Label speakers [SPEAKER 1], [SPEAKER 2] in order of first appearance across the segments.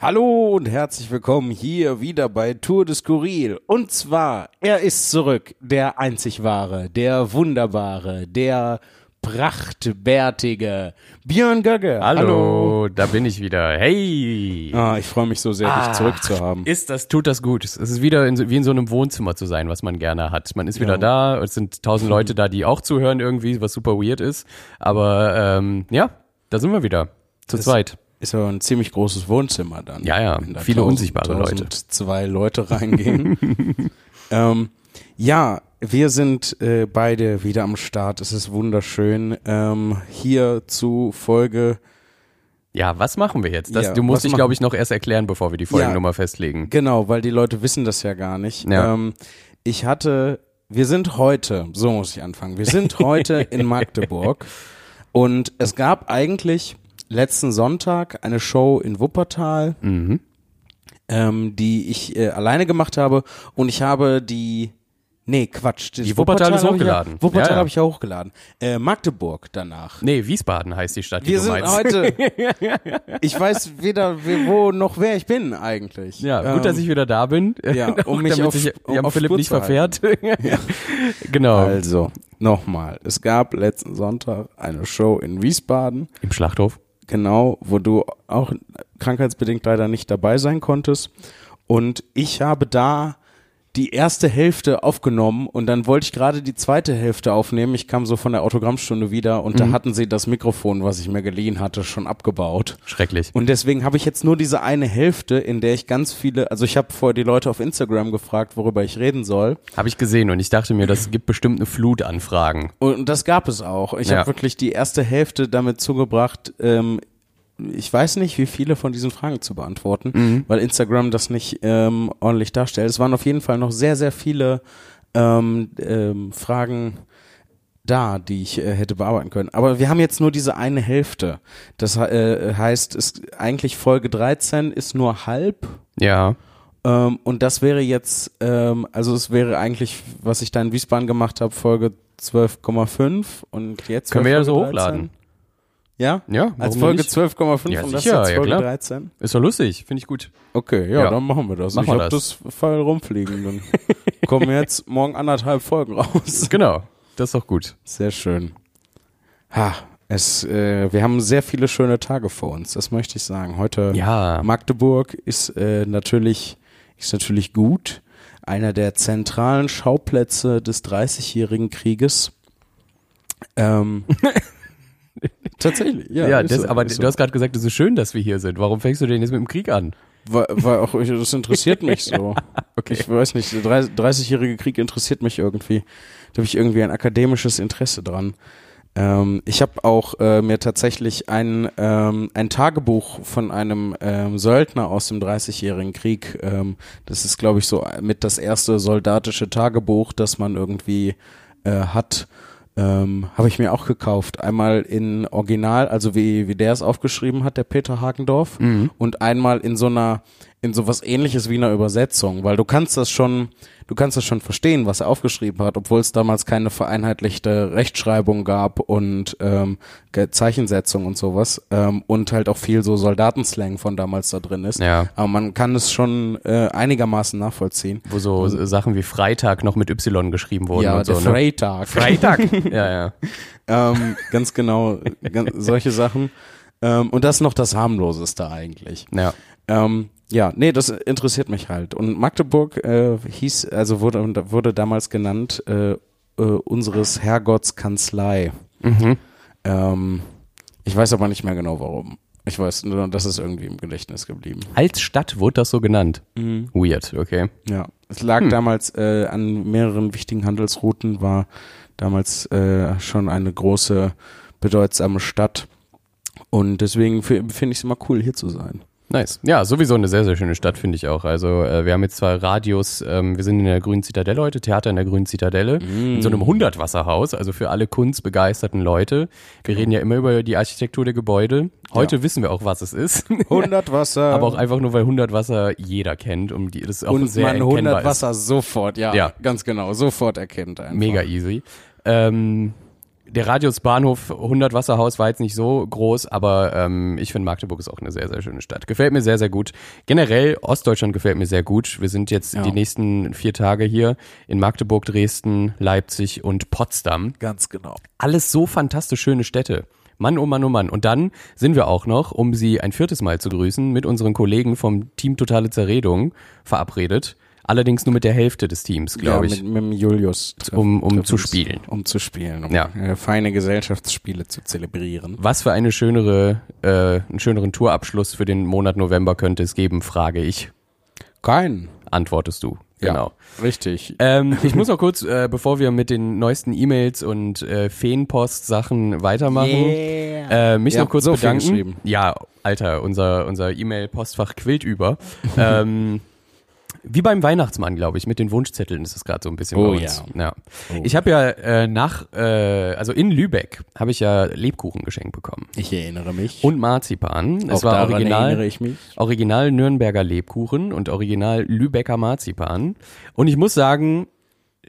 [SPEAKER 1] Hallo und herzlich willkommen hier wieder bei Tour de Skurril. Und zwar, er ist zurück, der einzig wahre, der wunderbare, der prachtbärtige Björn Gögge.
[SPEAKER 2] Hallo, da bin ich wieder. Hey!
[SPEAKER 1] Ah, ich freue mich so sehr, dich
[SPEAKER 2] Ah,
[SPEAKER 1] zurück zu haben.
[SPEAKER 2] Ist das, tut das gut. Es ist wieder in, so- wie in so einem Wohnzimmer zu sein, was man gerne hat. Man ist wieder da, es sind tausend Leute da, die auch zuhören irgendwie, was super weird ist. Aber ähm, ja, da sind wir wieder. Zu zweit.
[SPEAKER 1] Ist aber ein ziemlich großes Wohnzimmer dann.
[SPEAKER 2] Ja, ja,
[SPEAKER 1] da
[SPEAKER 2] viele unsichtbare Leute.
[SPEAKER 1] zwei Leute reingehen. ähm, ja, wir sind äh, beide wieder am Start. Es ist wunderschön. Ähm, hier zu Folge
[SPEAKER 2] Ja, was machen wir jetzt? Das,
[SPEAKER 1] Ja,
[SPEAKER 2] du musst dich, glaube ich, noch erst erklären, bevor wir die Folgennummer festlegen.
[SPEAKER 1] Genau, weil die Leute wissen das ja gar nicht.
[SPEAKER 2] Ja.
[SPEAKER 1] Ähm, ich hatte, wir sind heute, so muss ich anfangen, wir sind heute in Magdeburg und es gab eigentlich letzten Sonntag eine Show in Wuppertal,
[SPEAKER 2] Mhm.
[SPEAKER 1] ähm, die ich äh, alleine gemacht habe und ich habe die Nee, Quatsch. das
[SPEAKER 2] Die Wuppertal ist
[SPEAKER 1] habe ich
[SPEAKER 2] hochgeladen.
[SPEAKER 1] Ja, Wuppertal
[SPEAKER 2] Ja, ja.
[SPEAKER 1] habe ich ja hochgeladen. Äh, Magdeburg danach.
[SPEAKER 2] Nee, Wiesbaden heißt die Stadt, die
[SPEAKER 1] Wir
[SPEAKER 2] du
[SPEAKER 1] sind
[SPEAKER 2] meinst.
[SPEAKER 1] heute. Ich weiß weder wo noch wer ich bin eigentlich.
[SPEAKER 2] Ja, gut,
[SPEAKER 1] Ähm,
[SPEAKER 2] dass ich wieder da bin.
[SPEAKER 1] ja, um mich
[SPEAKER 2] damit
[SPEAKER 1] auf-
[SPEAKER 2] sich
[SPEAKER 1] um auf
[SPEAKER 2] Philipp
[SPEAKER 1] Spur
[SPEAKER 2] nicht verfährt. genau.
[SPEAKER 1] Also, nochmal. Es gab letzten Sonntag eine Show in Wiesbaden,
[SPEAKER 2] Im Schlachthof.
[SPEAKER 1] Genau, wo du auch krankheitsbedingt leider nicht dabei sein konntest. Und ich habe da die erste Hälfte aufgenommen und dann wollte ich gerade die zweite Hälfte aufnehmen. Ich kam so von der Autogrammstunde wieder und da hatten sie das Mikrofon, was ich mir geliehen hatte, schon abgebaut.
[SPEAKER 2] Schrecklich.
[SPEAKER 1] Und deswegen habe ich jetzt nur diese eine Hälfte, in der ich ganz viele, also ich habe vorher die Leute auf Instagram gefragt, worüber ich reden soll.
[SPEAKER 2] Habe ich gesehen und ich dachte mir, das gibt bestimmt eine Flut an Fragen.
[SPEAKER 1] Und das gab es auch. Ich
[SPEAKER 2] Ja.
[SPEAKER 1] habe wirklich die erste Hälfte damit zugebracht, ähm, ich weiß nicht, wie viele von diesen Fragen zu beantworten,
[SPEAKER 2] Mhm.
[SPEAKER 1] weil Instagram das nicht ähm, ordentlich darstellt. Es waren auf jeden Fall noch sehr, sehr viele ähm, ähm, Fragen da, die ich äh, hätte bearbeiten können. Aber wir haben jetzt nur diese eine Hälfte. Das äh, heißt, es eigentlich Folge 13 ist nur halb.
[SPEAKER 2] Ja.
[SPEAKER 1] Ähm, und das wäre jetzt, ähm, also es wäre eigentlich, was ich da in Wiesbaden gemacht habe, Folge 12,5 und jetzt
[SPEAKER 2] Können wir ja so
[SPEAKER 1] 13.
[SPEAKER 2] hochladen.
[SPEAKER 1] Ja?
[SPEAKER 2] Ja,
[SPEAKER 1] Als Folge
[SPEAKER 2] nicht?
[SPEAKER 1] 12,5
[SPEAKER 2] Ja,
[SPEAKER 1] und das
[SPEAKER 2] sicher,
[SPEAKER 1] jetzt
[SPEAKER 2] ja,
[SPEAKER 1] Folge
[SPEAKER 2] klar.
[SPEAKER 1] 13?
[SPEAKER 2] Ist doch lustig, finde ich gut.
[SPEAKER 1] Okay, ja,
[SPEAKER 2] Ja.
[SPEAKER 1] dann machen wir das.
[SPEAKER 2] Machen
[SPEAKER 1] ich
[SPEAKER 2] wir
[SPEAKER 1] habe
[SPEAKER 2] das.
[SPEAKER 1] das Pfeil rumfliegen. Dann kommen jetzt morgen anderthalb Folgen raus.
[SPEAKER 2] Genau, das ist doch gut.
[SPEAKER 1] Sehr schön. Ha, es, äh, wir haben sehr viele schöne Tage vor uns, das möchte ich sagen. Heute
[SPEAKER 2] Ja.
[SPEAKER 1] Magdeburg ist äh, natürlich ist natürlich gut. Einer der zentralen Schauplätze des Dreißigjährigen Krieges. Ähm, tatsächlich, ja.
[SPEAKER 2] Ja, das,
[SPEAKER 1] so,
[SPEAKER 2] aber
[SPEAKER 1] ist
[SPEAKER 2] du
[SPEAKER 1] so.
[SPEAKER 2] hast gerade gesagt, es ist schön, dass wir hier sind. Warum fängst du denn jetzt mit dem Krieg an?
[SPEAKER 1] weil, weil auch das interessiert mich so.
[SPEAKER 2] Okay.
[SPEAKER 1] Ich weiß nicht, der 30-jährige Krieg interessiert mich irgendwie. Da habe ich irgendwie ein akademisches Interesse dran. Ähm, ich habe auch äh, mir tatsächlich ein, ähm, ein Tagebuch von einem ähm, Söldner aus dem 30-jährigen Krieg, ähm, das ist glaube ich so mit das erste soldatische Tagebuch, das man irgendwie äh, hat, ähm, habe ich mir auch gekauft. Einmal in Original, also wie, wie der es aufgeschrieben hat, der Peter Hagendorf, und einmal in so einer, in so was ähnliches wie einer Übersetzung, weil du kannst das schon, du kannst das schon verstehen, was er aufgeschrieben hat, obwohl es damals keine vereinheitlichte Rechtschreibung gab und ähm, Zeichensetzung und sowas ähm, und halt auch viel so Soldatenslang von damals da drin ist.
[SPEAKER 2] Ja.
[SPEAKER 1] Aber man kann es schon äh, einigermaßen nachvollziehen.
[SPEAKER 2] Wo so Sachen wie Freitag noch mit Y geschrieben wurden
[SPEAKER 1] ja,
[SPEAKER 2] und
[SPEAKER 1] der
[SPEAKER 2] so. Ne?
[SPEAKER 1] Freitag.
[SPEAKER 2] Freitag. ja, ja.
[SPEAKER 1] ähm, ganz genau, ganz, solche Sachen. Ähm, und das ist noch das harmloseste eigentlich.
[SPEAKER 2] Ja.
[SPEAKER 1] Ähm, ja, nee, das interessiert mich halt. Und Magdeburg äh, hieß, also wurde, wurde damals genannt, äh, äh, unseres Herrgotts Kanzlei.
[SPEAKER 2] Mhm.
[SPEAKER 1] Ähm, ich weiß aber nicht mehr genau warum. Ich weiß nur, das ist irgendwie im Gedächtnis geblieben.
[SPEAKER 2] Als Stadt wurde das so genannt.
[SPEAKER 1] Mhm.
[SPEAKER 2] Weird, okay.
[SPEAKER 1] Ja, es lag damals äh, an mehreren wichtigen Handelsrouten, war damals äh, schon eine große, bedeutsame Stadt. Und deswegen fi- finde ich es immer cool, hier zu sein.
[SPEAKER 2] Nice. Ja, sowieso eine sehr, sehr schöne Stadt, finde ich auch. Also äh, wir haben jetzt zwei Radios, ähm, wir sind in der Grünen Zitadelle heute, Theater in der Grünen Zitadelle, in so einem 100-Wasserhaus, also für alle kunstbegeisterten Leute. Wir reden ja immer über die Architektur der Gebäude. Heute wissen wir auch, was es ist.
[SPEAKER 1] 100 Wasser.
[SPEAKER 2] Aber auch einfach nur, weil 100 Wasser jeder kennt. Um die, das auch
[SPEAKER 1] und
[SPEAKER 2] sehr
[SPEAKER 1] man
[SPEAKER 2] erkennbar
[SPEAKER 1] 100
[SPEAKER 2] ist.
[SPEAKER 1] Wasser sofort, ja,
[SPEAKER 2] Ja.
[SPEAKER 1] ganz genau, sofort erkennt einfach.
[SPEAKER 2] Mega easy. Ähm, der Radius Bahnhof 100 Wasserhaus war jetzt nicht so groß, aber ähm, ich finde Magdeburg ist auch eine sehr, sehr schöne Stadt. Gefällt mir sehr, sehr gut. Generell Ostdeutschland gefällt mir sehr gut. Wir sind jetzt
[SPEAKER 1] Ja.
[SPEAKER 2] die nächsten vier Tage hier in Magdeburg, Dresden, Leipzig und Potsdam.
[SPEAKER 1] Ganz genau.
[SPEAKER 2] Alles so fantastisch schöne Städte. Mann, oh Mann, oh Mann. Und dann sind wir auch noch, um Sie ein viertes Mal zu grüßen, mit unseren Kollegen vom Team Totale Zerredung verabredet. Allerdings nur mit der Hälfte des Teams, glaube
[SPEAKER 1] ja,
[SPEAKER 2] ich.
[SPEAKER 1] Mit, mit Julius.
[SPEAKER 2] Um- um zu spielen.
[SPEAKER 1] Um zu spielen. Um
[SPEAKER 2] Ja.
[SPEAKER 1] äh, feine Gesellschaftsspiele zu zelebrieren.
[SPEAKER 2] Was für eine schönere, äh, einen schöneren Tourabschluss für den Monat November könnte es geben, frage ich.
[SPEAKER 1] Kein.
[SPEAKER 2] Antwortest du. Genau.
[SPEAKER 1] Ja, richtig.
[SPEAKER 2] Ähm, ich muss noch kurz, äh, bevor wir mit den neuesten E-Mails und äh, Feenpost-Sachen weitermachen,
[SPEAKER 1] Yeah.
[SPEAKER 2] äh, mich
[SPEAKER 1] Ja,
[SPEAKER 2] noch kurz
[SPEAKER 1] so
[SPEAKER 2] bedanken. Ja, Alter, unser, unser E-Mail-Postfach quillt über. ähm, wie beim Weihnachtsmann, glaube ich, mit den Wunschzetteln ist es gerade so ein bisschen
[SPEAKER 1] Oh
[SPEAKER 2] bei uns. Ja.
[SPEAKER 1] Oh.
[SPEAKER 2] Ich habe ja äh, nach, äh, also in Lübeck habe ich ja Lebkuchen geschenkt bekommen.
[SPEAKER 1] Ich erinnere mich.
[SPEAKER 2] Und Marzipan. Es
[SPEAKER 1] Auch
[SPEAKER 2] war
[SPEAKER 1] daran
[SPEAKER 2] original.
[SPEAKER 1] erinnere ich mich.
[SPEAKER 2] Original Nürnberger Lebkuchen und Original Lübecker Marzipan. Und ich muss sagen,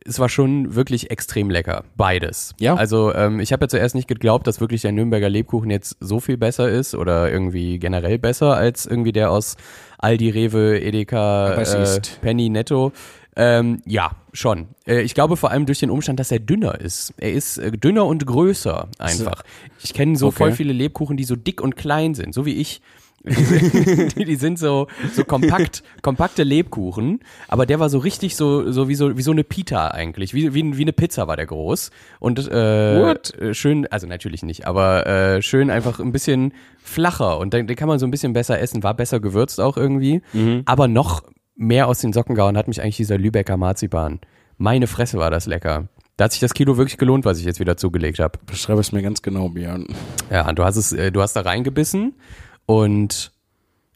[SPEAKER 2] es war schon wirklich extrem lecker. Beides.
[SPEAKER 1] Ja.
[SPEAKER 2] Also ähm, ich habe ja zuerst nicht geglaubt, dass wirklich der Nürnberger Lebkuchen jetzt so viel besser ist oder irgendwie generell besser als irgendwie der aus Aldi, Rewe, Edeka, äh, Penny, Netto. Ähm, ja, schon. Äh, ich glaube vor allem durch den Umstand, dass er dünner ist. Er ist äh, dünner und größer einfach. Ich kenne so
[SPEAKER 1] Okay.
[SPEAKER 2] voll viele Lebkuchen, die so dick und klein sind, so wie ich. Die, die sind so so kompakt, kompakte Lebkuchen, aber der war so richtig so so wie so wie so eine Pita eigentlich, wie wie, wie eine Pizza war der groß und äh,
[SPEAKER 1] What?
[SPEAKER 2] äh, schön, also natürlich nicht, aber äh, schön einfach ein bisschen flacher und den, den kann man so ein bisschen besser essen, war besser gewürzt auch irgendwie, aber noch mehr aus den Socken gehauen hat mich eigentlich dieser Lübecker Marzipan. Meine Fresse war das lecker. Da hat sich das Kilo wirklich gelohnt, was ich jetzt wieder zugelegt habe.
[SPEAKER 1] Beschreibe es mir ganz genau, Björn.
[SPEAKER 2] Ja, du hast es, äh, du hast da reingebissen und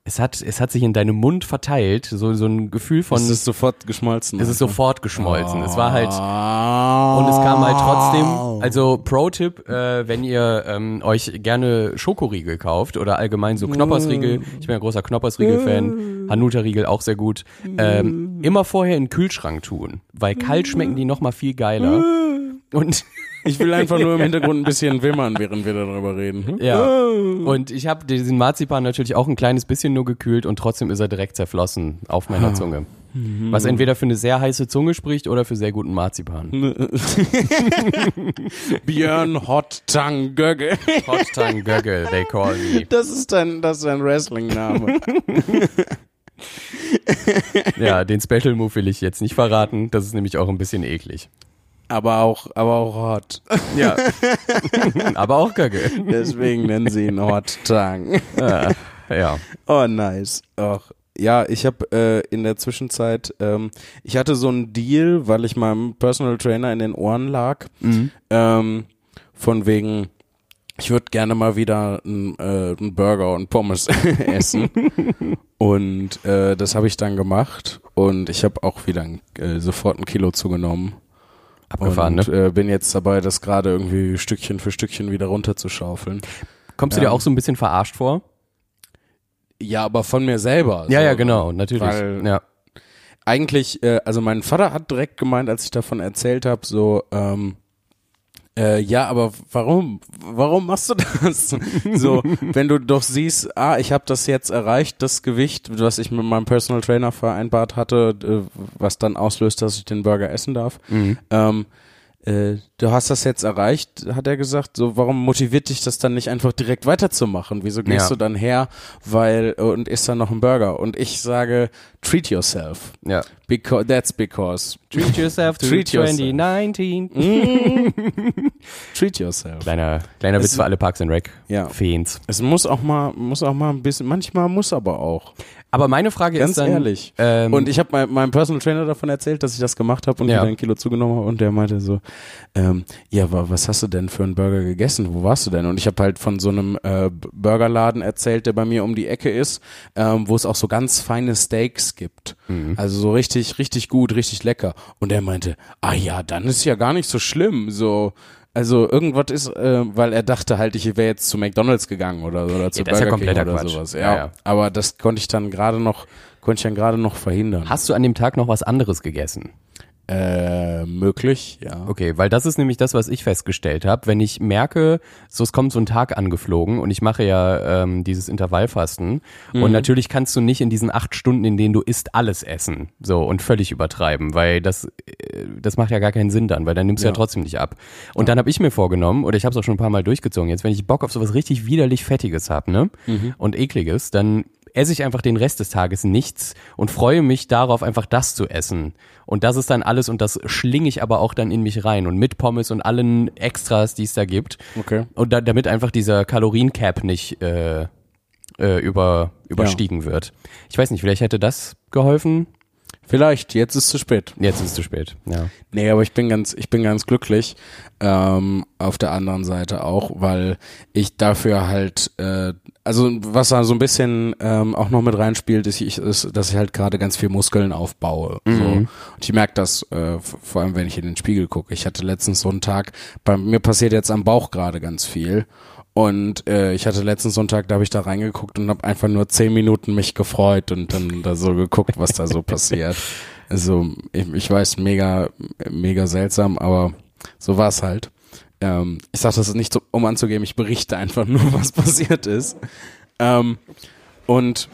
[SPEAKER 2] es hat, es hat sich in deinem Mund verteilt, so, so ein Gefühl von,
[SPEAKER 1] Es ist sofort geschmolzen.
[SPEAKER 2] es ist sofort geschmolzen. Es war halt, und es kam halt trotzdem, also Pro-Tipp, äh, wenn ihr ähm, euch gerne Schokoriegel kauft oder allgemein so Knoppersriegel, ich bin ein großer Knoppersriegel-Fan, Hanuta-Riegel auch sehr gut, ähm, immer vorher in den Kühlschrank tun, weil kalt schmecken die nochmal viel geiler. Und
[SPEAKER 1] Ich will einfach nur im Hintergrund ein bisschen wimmern, während wir darüber reden. Hm?
[SPEAKER 2] Ja. Und ich habe diesen Marzipan natürlich auch ein kleines bisschen nur gekühlt und trotzdem ist er direkt zerflossen auf meiner Zunge. Was entweder für eine sehr heiße Zunge spricht oder für sehr guten Marzipan.
[SPEAKER 1] Björn Hot Tongue Gögge.
[SPEAKER 2] Hot Tongue Göggel, they call me.
[SPEAKER 1] Das ist dein, das ist dein Wrestling-Name.
[SPEAKER 2] Ja, den Special Move will ich jetzt nicht verraten. Das ist nämlich auch ein bisschen eklig.
[SPEAKER 1] Aber auch, aber auch hot.
[SPEAKER 2] Ja. Aber auch Göggel.
[SPEAKER 1] Deswegen nennen sie ihn Hot Tongue.
[SPEAKER 2] Ja. ja.
[SPEAKER 1] Oh, nice. Ach, ja, ich habe äh, in der Zwischenzeit, ähm, ich hatte so einen Deal, weil ich meinem Personal Trainer in den Ohren lag, ähm, von wegen, ich würde gerne mal wieder einen äh, Burger und Pommes essen. und äh, das habe ich dann gemacht und ich habe auch wieder äh, sofort ein Kilo zugenommen.
[SPEAKER 2] Abgefahren,
[SPEAKER 1] und
[SPEAKER 2] ne?
[SPEAKER 1] äh, bin jetzt dabei, das gerade irgendwie Stückchen für Stückchen wieder runterzuschaufeln.
[SPEAKER 2] Kommst du dir auch so ein bisschen verarscht vor?
[SPEAKER 1] Ja, aber von mir selber.
[SPEAKER 2] Ja,
[SPEAKER 1] so,
[SPEAKER 2] ja, genau, natürlich.
[SPEAKER 1] Weil
[SPEAKER 2] ja.
[SPEAKER 1] eigentlich, äh, also mein Vater hat direkt gemeint, als ich davon erzählt habe, so, ähm, äh, ja, aber warum? Warum machst du das? so, wenn du doch siehst, ah, ich habe das jetzt erreicht, das Gewicht, was ich mit meinem Personal Trainer vereinbart hatte, äh, was dann auslöst, dass ich den Burger essen darf. Ähm, äh, du hast das jetzt erreicht, hat er gesagt. So, warum motiviert dich das dann nicht einfach direkt weiterzumachen? Wieso gehst
[SPEAKER 2] Ja.
[SPEAKER 1] du dann her, weil und isst dann noch einen Burger? Und ich sage, treat yourself.
[SPEAKER 2] ja.
[SPEAKER 1] Because that's because
[SPEAKER 2] Treat yourself to
[SPEAKER 1] Treat yourself.
[SPEAKER 2] 2019.
[SPEAKER 1] treat yourself.
[SPEAKER 2] Kleiner, kleiner Witz
[SPEAKER 1] Es-
[SPEAKER 2] für alle Parks and Rec.
[SPEAKER 1] Ja.
[SPEAKER 2] Fans.
[SPEAKER 1] Es muss auch mal, muss auch mal ein bisschen. Manchmal muss aber auch.
[SPEAKER 2] Aber meine Frage
[SPEAKER 1] Ganz
[SPEAKER 2] ist dann,
[SPEAKER 1] ehrlich.
[SPEAKER 2] Ähm,
[SPEAKER 1] Und ich habe mein, meinem Personal Trainer davon erzählt, dass ich das gemacht habe und
[SPEAKER 2] Ja.
[SPEAKER 1] wieder ein Kilo zugenommen habe. Und der meinte so, ähm, ja, wa- was hast du denn für einen Burger gegessen? Wo warst du denn? Und ich habe halt von so einem äh, Burgerladen erzählt, der bei mir um die Ecke ist, ähm, wo es auch so ganz feine Steaks gibt.
[SPEAKER 2] Mhm.
[SPEAKER 1] Also so richtig, richtig gut, richtig lecker. Und er meinte, ah ja, dann ist ja gar nicht so schlimm. So, also irgendwas ist, äh, weil er dachte halt, ich wäre jetzt zu McDonalds gegangen oder, oder zu
[SPEAKER 2] ja
[SPEAKER 1] Burger King
[SPEAKER 2] kompletter
[SPEAKER 1] oder
[SPEAKER 2] Quatsch.
[SPEAKER 1] sowas. Ja,
[SPEAKER 2] Ja, ja.
[SPEAKER 1] aber das konnte ich dann gerade noch, konnte ich dann gerade noch verhindern.
[SPEAKER 2] hast du an dem Tag noch was anderes gegessen?
[SPEAKER 1] Äh, möglich, ja.
[SPEAKER 2] Okay, weil das ist nämlich das, was ich festgestellt habe. Wenn ich merke, so es kommt so ein Tag angeflogen und ich mache ja ähm, dieses Intervallfasten
[SPEAKER 1] Mhm.
[SPEAKER 2] und natürlich kannst du nicht in diesen acht Stunden, in denen du isst, alles essen so und völlig übertreiben, weil das äh, das macht ja gar keinen Sinn dann, weil dann nimmst du ja,
[SPEAKER 1] Ja.
[SPEAKER 2] trotzdem nicht ab. Und dann habe ich mir vorgenommen oder ich habe es auch schon ein paar Mal durchgezogen. Jetzt, wenn ich Bock auf sowas richtig widerlich fettiges habe, ne
[SPEAKER 1] Mhm.
[SPEAKER 2] und ekliges, dann esse ich einfach den Rest des Tages nichts und freue mich darauf, einfach das zu essen. Und das ist dann alles und das schlinge ich aber auch dann in mich rein und mit Pommes und allen Extras, die es da gibt.
[SPEAKER 1] Okay.
[SPEAKER 2] Und da, damit einfach dieser Kaloriencap nicht äh, äh, über, überstiegen wird. Ich weiß nicht, vielleicht hätte das geholfen.
[SPEAKER 1] Vielleicht, jetzt ist zu spät.
[SPEAKER 2] Jetzt ist es zu spät. Ja.
[SPEAKER 1] Nee, aber ich bin ganz, ich bin ganz glücklich. Ähm, auf der anderen Seite auch, weil ich dafür halt, äh, also was da so ein bisschen ähm, auch noch mit reinspielt, ist, ich, ist dass ich halt gerade ganz viel Muskeln aufbaue. So. Und ich merke das, äh, vor allem wenn ich in den Spiegel gucke. Ich hatte letztens so einen Tag, bei mir passiert jetzt am Bauch gerade ganz viel. Und äh, ich hatte letztens so einen Tag, da habe ich da reingeguckt und habe einfach nur zehn Minuten mich gefreut und dann da so geguckt, was da so passiert. Also ich, ich weiß, mega, mega seltsam, aber so war es halt. Ähm, ich sage das nicht, so, um anzugeben, ich berichte einfach nur, was passiert ist. Ähm, und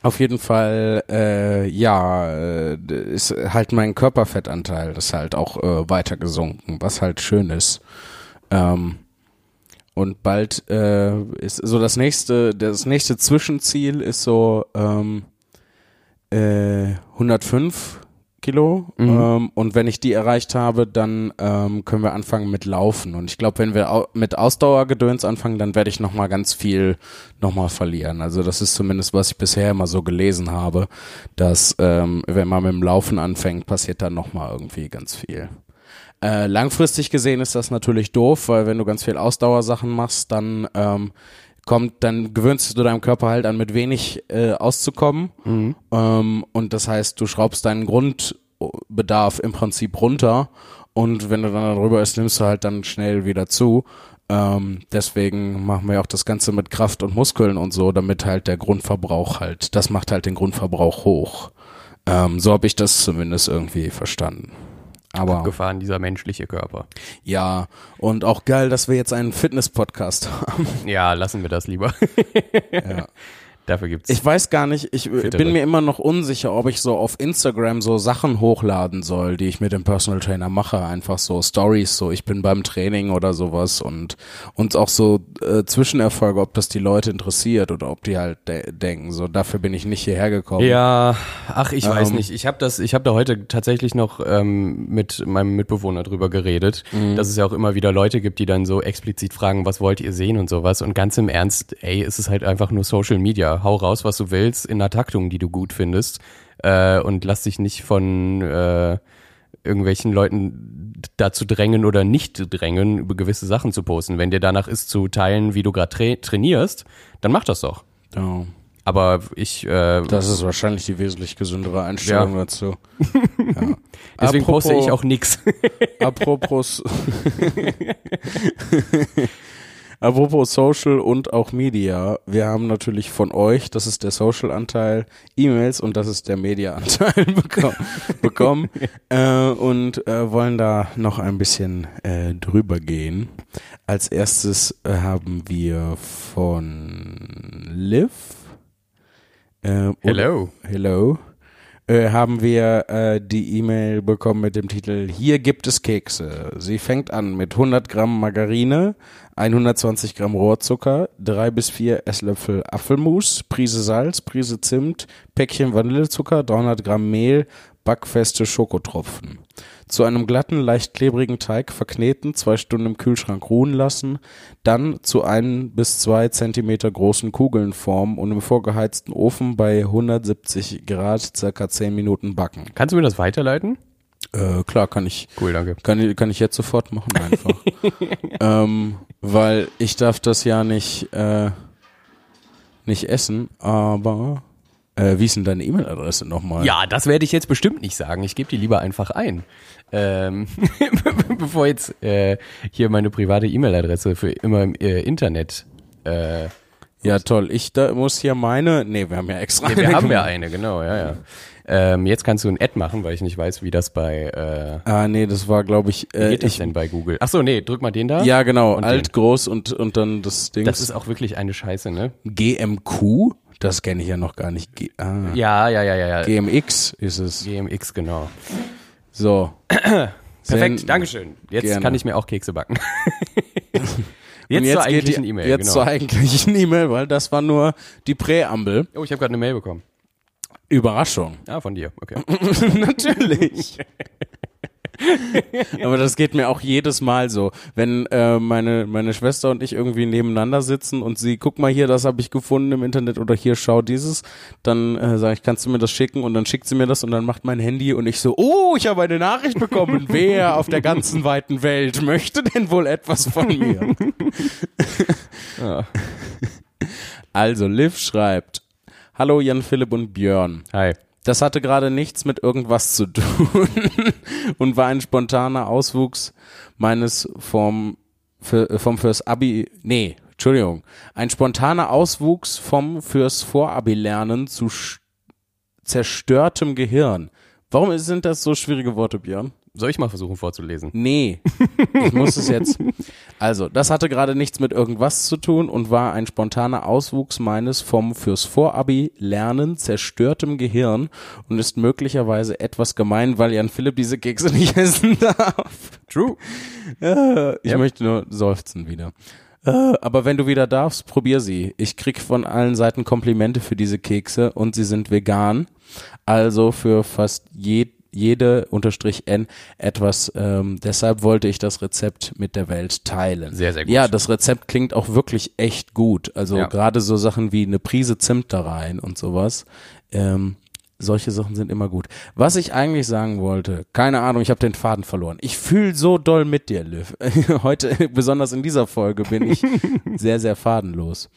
[SPEAKER 1] auf jeden Fall, äh, ja, äh, ist halt mein Körperfettanteil ist halt auch äh, weiter gesunken, was halt schön ist. Ähm, und bald äh, ist so das nächste, das nächste Zwischenziel ist so ähm, äh, 105 Kilo. Ähm, und wenn ich die erreicht habe, dann ähm, können wir anfangen mit Laufen. Und ich glaube, wenn wir au mit Ausdauergedöns anfangen, dann werde ich noch mal ganz viel noch mal verlieren. Also das ist zumindest, was ich bisher immer so gelesen habe, dass ähm, wenn man mit dem Laufen anfängt, passiert dann noch mal irgendwie ganz viel. Äh, langfristig gesehen ist das natürlich doof, weil wenn du ganz viel Ausdauersachen machst, dann ähm, kommt, dann gewöhnst du deinem Körper halt an, mit wenig äh, auszukommen. Ähm, und das heißt, du schraubst deinen Grundbedarf im Prinzip runter und wenn du dann darüber ist, nimmst du halt dann schnell wieder zu. Ähm, deswegen machen wir auch das Ganze mit Kraft und Muskeln und so, damit halt der Grundverbrauch halt, das macht halt den Grundverbrauch hoch. Ähm, so habe ich das zumindest irgendwie verstanden. Aber
[SPEAKER 2] Gefahren dieser menschliche Körper.
[SPEAKER 1] ja, und auch geil, dass wir jetzt einen Fitness-Podcast haben.
[SPEAKER 2] Ja, lassen wir das lieber.
[SPEAKER 1] Ja.
[SPEAKER 2] Dafür gibt's.
[SPEAKER 1] Ich weiß gar nicht, ich
[SPEAKER 2] Fittere.
[SPEAKER 1] bin mir immer noch unsicher, ob ich so auf Instagram so Sachen hochladen soll, die ich mit dem Personal Trainer mache. Einfach so Stories, so ich bin beim Training oder sowas und und auch so äh, Zwischenerfolge, ob das die Leute interessiert oder ob die halt de denken, so dafür bin ich nicht hierher gekommen.
[SPEAKER 2] Ja, ach, ich weiß
[SPEAKER 1] Ähm.
[SPEAKER 2] nicht. Ich habe das, ich habe da heute tatsächlich noch ähm, mit meinem Mitbewohner drüber geredet,
[SPEAKER 1] Mhm.
[SPEAKER 2] dass es ja auch immer wieder Leute gibt, die dann so explizit fragen, was wollt ihr sehen und sowas. Und ganz im Ernst, ey, es ist halt einfach nur Social Media. Hau raus, was du willst, in einer Taktung, die du gut findest, äh, und lass dich nicht von äh, irgendwelchen Leuten dazu drängen oder nicht drängen, über gewisse Sachen zu posten. Wenn dir danach ist zu teilen, wie du gerade tra trainierst, dann mach das doch.
[SPEAKER 1] Ja,
[SPEAKER 2] Aber ich äh,
[SPEAKER 1] das ist wahrscheinlich die wesentlich gesündere Einstellung dazu. Ja.
[SPEAKER 2] Deswegen poste
[SPEAKER 1] Apropos-
[SPEAKER 2] ich auch nix.
[SPEAKER 1] Apropos, apropos Social und auch Media. Wir haben natürlich von euch, das ist der Social-Anteil, E-Mails und das ist der Media-Anteil bekommen, bekommen äh, und äh, wollen da noch ein bisschen äh, drüber gehen. Als erstes äh, haben wir von Liv. Äh,
[SPEAKER 2] Hello.
[SPEAKER 1] Hello. Äh, haben wir äh, die E-Mail bekommen mit dem Titel Hier gibt es Kekse. Sie fängt an mit 100 Gramm Margarine, 120 Gramm Rohrzucker, drei bis vier Esslöffel Apfelmus, Prise Salz, Prise Zimt, Päckchen Vanillezucker, 300 Gramm Mehl, backfeste Schokotropfen. Zu einem glatten, leicht klebrigen Teig verkneten, zwei Stunden im Kühlschrank ruhen lassen, dann zu ein bis zwei Zentimeter großen Kugeln formen und im vorgeheizten Ofen bei 170 Grad circa 10 Minuten backen.
[SPEAKER 2] Kannst du mir das weiterleiten?
[SPEAKER 1] Äh, klar, kann ich,
[SPEAKER 2] Cool, danke.
[SPEAKER 1] kann ich, kann ich jetzt sofort machen einfach. ähm, weil ich darf das ja nicht, äh, nicht essen, aber äh, wie ist denn deine E-Mail-Adresse nochmal?
[SPEAKER 2] Ja, das werde ich jetzt bestimmt nicht sagen. Ich gebe die lieber einfach ein. Ähm, bevor jetzt äh, hier meine private E-Mail-Adresse für immer im äh, Internet äh,
[SPEAKER 1] Ja, toll. Ich da muss hier meine. Nee, wir haben ja extra.
[SPEAKER 2] Nee, wir
[SPEAKER 1] eine
[SPEAKER 2] haben ja eine, genau, ja, ja. Ähm, jetzt kannst du ein Ad machen, weil ich nicht weiß, wie das bei, äh,
[SPEAKER 1] Ah, nee, das war, glaube ich.
[SPEAKER 2] wie
[SPEAKER 1] Äh,
[SPEAKER 2] geht das
[SPEAKER 1] ich
[SPEAKER 2] denn bei Google? Ach so, nee, drück mal den da.
[SPEAKER 1] ja, genau.
[SPEAKER 2] Und
[SPEAKER 1] alt,
[SPEAKER 2] den.
[SPEAKER 1] groß und, und dann das Ding.
[SPEAKER 2] Das ist auch wirklich eine Scheiße, ne?
[SPEAKER 1] GMQ? Das kenne ich ja noch gar nicht. G ah.
[SPEAKER 2] Ja, ja, ja, ja, ja.
[SPEAKER 1] GMX ist es.
[SPEAKER 2] GMX, genau.
[SPEAKER 1] So.
[SPEAKER 2] Perfekt,
[SPEAKER 1] Senden.
[SPEAKER 2] Dankeschön. Jetzt
[SPEAKER 1] Gerne.
[SPEAKER 2] kann ich mir auch Kekse backen.
[SPEAKER 1] Und
[SPEAKER 2] jetzt, zur eigentlichen E-Mail,
[SPEAKER 1] Jetzt
[SPEAKER 2] genau.
[SPEAKER 1] zur eigentlichen E-Mail, weil das war nur die Präambel.
[SPEAKER 2] Oh, ich habe gerade eine Mail bekommen.
[SPEAKER 1] Überraschung.
[SPEAKER 2] Ah, von dir, okay.
[SPEAKER 1] Natürlich. Aber das geht mir auch jedes Mal so, wenn äh, meine meine Schwester und ich irgendwie nebeneinander sitzen und sie guck mal hier, das habe ich gefunden im Internet oder hier schau dieses, dann äh, sage ich, kannst du mir das schicken und dann schickt sie mir das und dann macht mein Handy und ich so, oh, ich habe eine Nachricht bekommen. Wer auf der ganzen weiten Welt möchte denn wohl etwas von mir?
[SPEAKER 2] Ja.
[SPEAKER 1] Also Liv schreibt, hallo Jan Philipp und Björn.
[SPEAKER 2] Hi.
[SPEAKER 1] Das hatte gerade nichts mit irgendwas zu tun und war ein spontaner Auswuchs meines vom, für, vom fürs Abi, nee, Entschuldigung, ein spontaner Auswuchs vom fürs Vorabi-Lernen zu zerstörtem Gehirn. Warum sind das so schwierige Worte, Björn?
[SPEAKER 2] Soll ich mal versuchen vorzulesen?
[SPEAKER 1] Nee, ich muss es jetzt. Also, das hatte gerade nichts mit irgendwas zu tun und war ein spontaner Auswuchs meines vom fürs Vorabi Lernen zerstörtem Gehirn und ist möglicherweise etwas gemein, weil Jan Philipp diese Kekse nicht essen darf.
[SPEAKER 2] True.
[SPEAKER 1] Äh, Ich
[SPEAKER 2] Yep.
[SPEAKER 1] möchte nur seufzen wieder. Äh, Aber wenn du wieder darfst, probier sie. Ich krieg von allen Seiten Komplimente für diese Kekse und sie sind vegan. Also für fast je, jede unterstrich N etwas. Ähm, deshalb wollte ich das Rezept mit der Welt teilen.
[SPEAKER 2] Sehr, sehr gut.
[SPEAKER 1] Ja, das Rezept klingt auch wirklich echt gut. Also
[SPEAKER 2] Ja.
[SPEAKER 1] gerade so Sachen wie eine Prise Zimt da rein und sowas. Ähm, solche Sachen sind immer gut. Was ich eigentlich sagen wollte, keine Ahnung, ich habe den Faden verloren. Ich fühle so doll mit dir, Liv. Heute, besonders in dieser Folge, bin ich sehr, sehr fadenlos.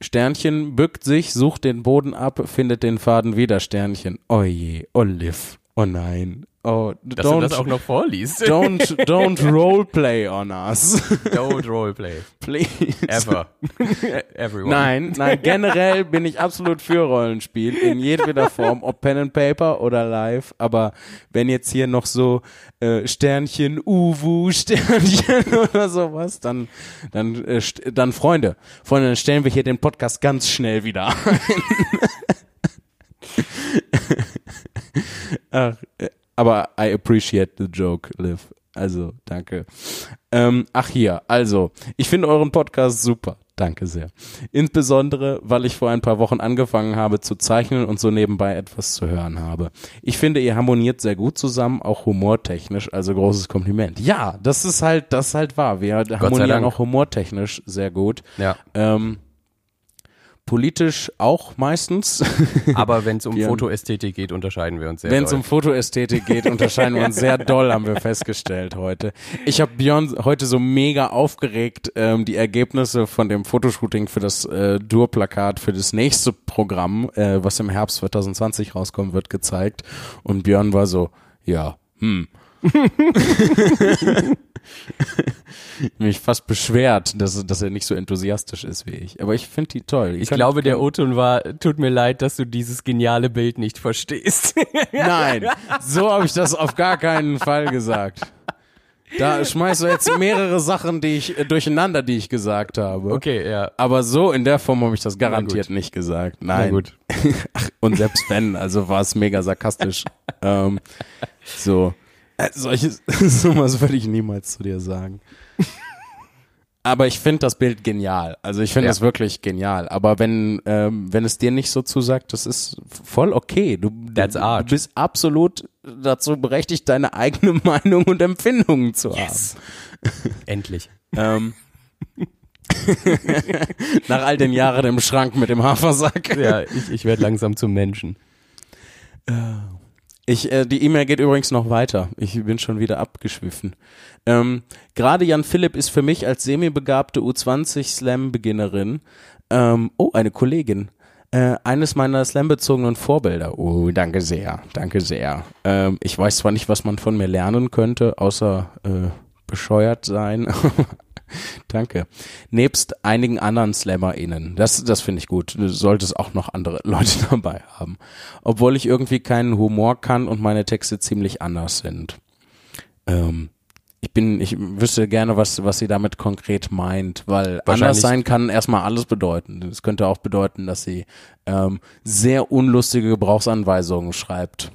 [SPEAKER 1] Sternchen bückt sich, sucht den Boden ab, findet den Faden wieder. Sternchen. Oh je, oh. Oh nein. Oh,
[SPEAKER 2] Dass du das auch noch vorliest.
[SPEAKER 1] don't, don't roleplay on us.
[SPEAKER 2] Don't roleplay.
[SPEAKER 1] Please.
[SPEAKER 2] Ever. Everyone.
[SPEAKER 1] Nein, nein, generell bin ich absolut für Rollenspiel in jedweder Form, ob Pen and Paper oder live, aber wenn jetzt hier noch so äh, Sternchen, Uwu, Sternchen oder sowas, dann dann äh, dann Freunde, Freunde, dann stellen wir hier den Podcast ganz schnell wieder ein. Ach, äh, aber I appreciate the joke, Liv. Also, danke. Ähm, ach hier, also, ich finde euren Podcast super. Danke sehr. Insbesondere, weil ich vor ein paar Wochen angefangen habe zu zeichnen und so nebenbei etwas zu hören habe. Ich finde, ihr harmoniert sehr gut zusammen, auch humortechnisch, also großes Kompliment. Ja, das ist halt, das ist halt wahr. Wir harmonieren auch humortechnisch sehr gut.
[SPEAKER 2] Ja.
[SPEAKER 1] Ähm, politisch auch meistens.
[SPEAKER 2] Aber wenn es um. Fotoästhetik geht, unterscheiden wir uns sehr
[SPEAKER 1] Wenn es um Fotoästhetik geht, unterscheiden wir uns sehr doll, haben wir festgestellt heute. Ich habe Björn heute so mega aufgeregt ähm, die Ergebnisse von dem Fotoshooting für das äh, Dur-Plakat für das nächste Programm, äh, was im Herbst 2020 rauskommen wird, gezeigt. Und Björn war so, ja, hm. mich fast beschwert, dass, dass er nicht so enthusiastisch ist wie ich. Aber ich finde die toll.
[SPEAKER 2] ich glaube, der O-Ton war, tut mir leid, dass du dieses geniale Bild nicht verstehst.
[SPEAKER 1] Nein, so habe ich das auf gar keinen Fall gesagt. Da schmeißt du jetzt mehrere Sachen, die ich äh, durcheinander, die ich gesagt habe.
[SPEAKER 2] okay, ja.
[SPEAKER 1] Aber so in der Form habe ich das garantiert nicht gesagt.
[SPEAKER 2] Na
[SPEAKER 1] Nein.
[SPEAKER 2] gut.
[SPEAKER 1] Ach, und selbst wenn, also war es mega sarkastisch. ähm, so. Äh, solches, sowas würde ich niemals zu dir sagen. Aber ich finde das Bild genial. Also ich finde
[SPEAKER 2] Ja.
[SPEAKER 1] das wirklich genial. Aber wenn, ähm, wenn es dir nicht so zusagt, das ist voll okay. Du,
[SPEAKER 2] That's art.
[SPEAKER 1] du bist absolut dazu berechtigt, deine eigene Meinung und Empfindungen zu
[SPEAKER 2] Endlich.
[SPEAKER 1] haben. Ähm, nach all den Jahren im Schrank mit dem Hafersack.
[SPEAKER 2] Ja, ich, ich werde langsam zum Menschen.
[SPEAKER 1] Ich, äh, die E-Mail geht übrigens noch weiter. Ich bin schon wieder abgeschwiffen. Ähm, Gerade Jan Philipp ist für mich als semi-begabte U20-Slam-Beginnerin, ähm, oh, eine Kollegin, äh, eines meiner Slam-bezogenen Vorbilder. Oh, danke sehr, danke sehr. Ähm, ich weiß zwar nicht, was man von mir lernen könnte, außer äh, bescheuert sein. Danke. Nebst einigen anderen SlammerInnen. Das, das finde ich gut. Du solltest auch noch andere Leute dabei haben. Obwohl ich irgendwie keinen Humor kann und meine Texte ziemlich anders sind. Ähm, ich bin, ich wüsste gerne, was, was sie damit konkret meint, weil anders sein kann erstmal alles bedeuten. Es könnte auch bedeuten, dass sie ähm, sehr unlustige Gebrauchsanweisungen schreibt.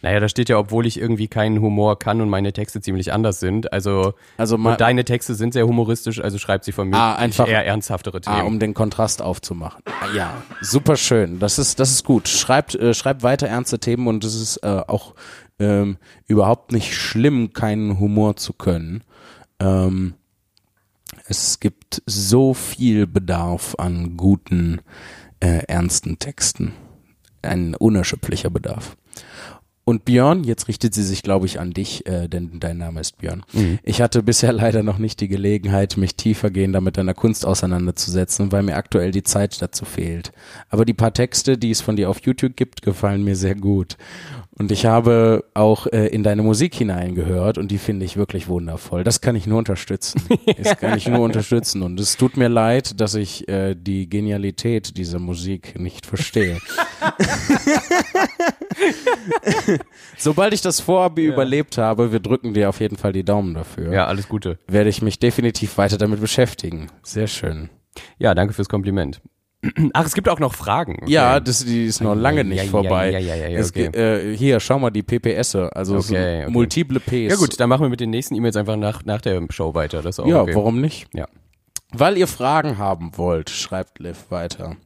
[SPEAKER 2] Naja, da steht ja, obwohl ich irgendwie keinen Humor kann und meine Texte ziemlich anders sind. Also,
[SPEAKER 1] also mal,
[SPEAKER 2] deine Texte sind sehr humoristisch, also schreibt sie von mir
[SPEAKER 1] ah, einfach,
[SPEAKER 2] eher ernsthaftere Themen.
[SPEAKER 1] Ah, um den Kontrast aufzumachen. Ah, ja, super schön. Das ist, das ist gut. Schreibt, äh, schreibt weiter ernste Themen und es ist äh, auch ähm, überhaupt nicht schlimm, keinen Humor zu können. Ähm, es gibt so viel Bedarf an guten, äh, ernsten Texten. Ein unerschöpflicher Bedarf. Und Björn, jetzt richtet sie sich, glaube ich, an dich, äh, denn dein Name ist Björn. Mhm. Ich hatte bisher leider noch nicht die Gelegenheit, mich tiefergehender mit deiner Kunst auseinanderzusetzen, weil mir aktuell die Zeit dazu fehlt. Aber die paar Texte, die es von dir auf YouTube gibt, gefallen mir sehr gut. Und ich habe auch äh, in deine Musik hineingehört und die finde ich wirklich wundervoll. Das kann ich nur unterstützen. Das kann ich nur unterstützen. Und es tut mir leid, dass ich äh, die Genialität dieser Musik nicht verstehe. Sobald ich das Vorabi ja. überlebt habe, wir drücken dir auf jeden Fall die Daumen dafür.
[SPEAKER 2] Ja, alles Gute.
[SPEAKER 1] Werde ich mich definitiv weiter damit beschäftigen. Sehr schön.
[SPEAKER 2] Ja, danke fürs Kompliment. Ach, es gibt auch noch Fragen.
[SPEAKER 1] Okay. Ja, das, die ist noch lange nicht ja, vorbei. Ja, ja, ja, ja, okay. äh, hier, schau mal die PPS, also okay, okay. multiple Ps.
[SPEAKER 2] Ja gut, dann machen wir mit den nächsten E-Mails einfach nach, nach der Show weiter. Das ist auch
[SPEAKER 1] ja, warum nicht?
[SPEAKER 2] Ja.
[SPEAKER 1] Weil ihr Fragen haben wollt, schreibt Liv weiter.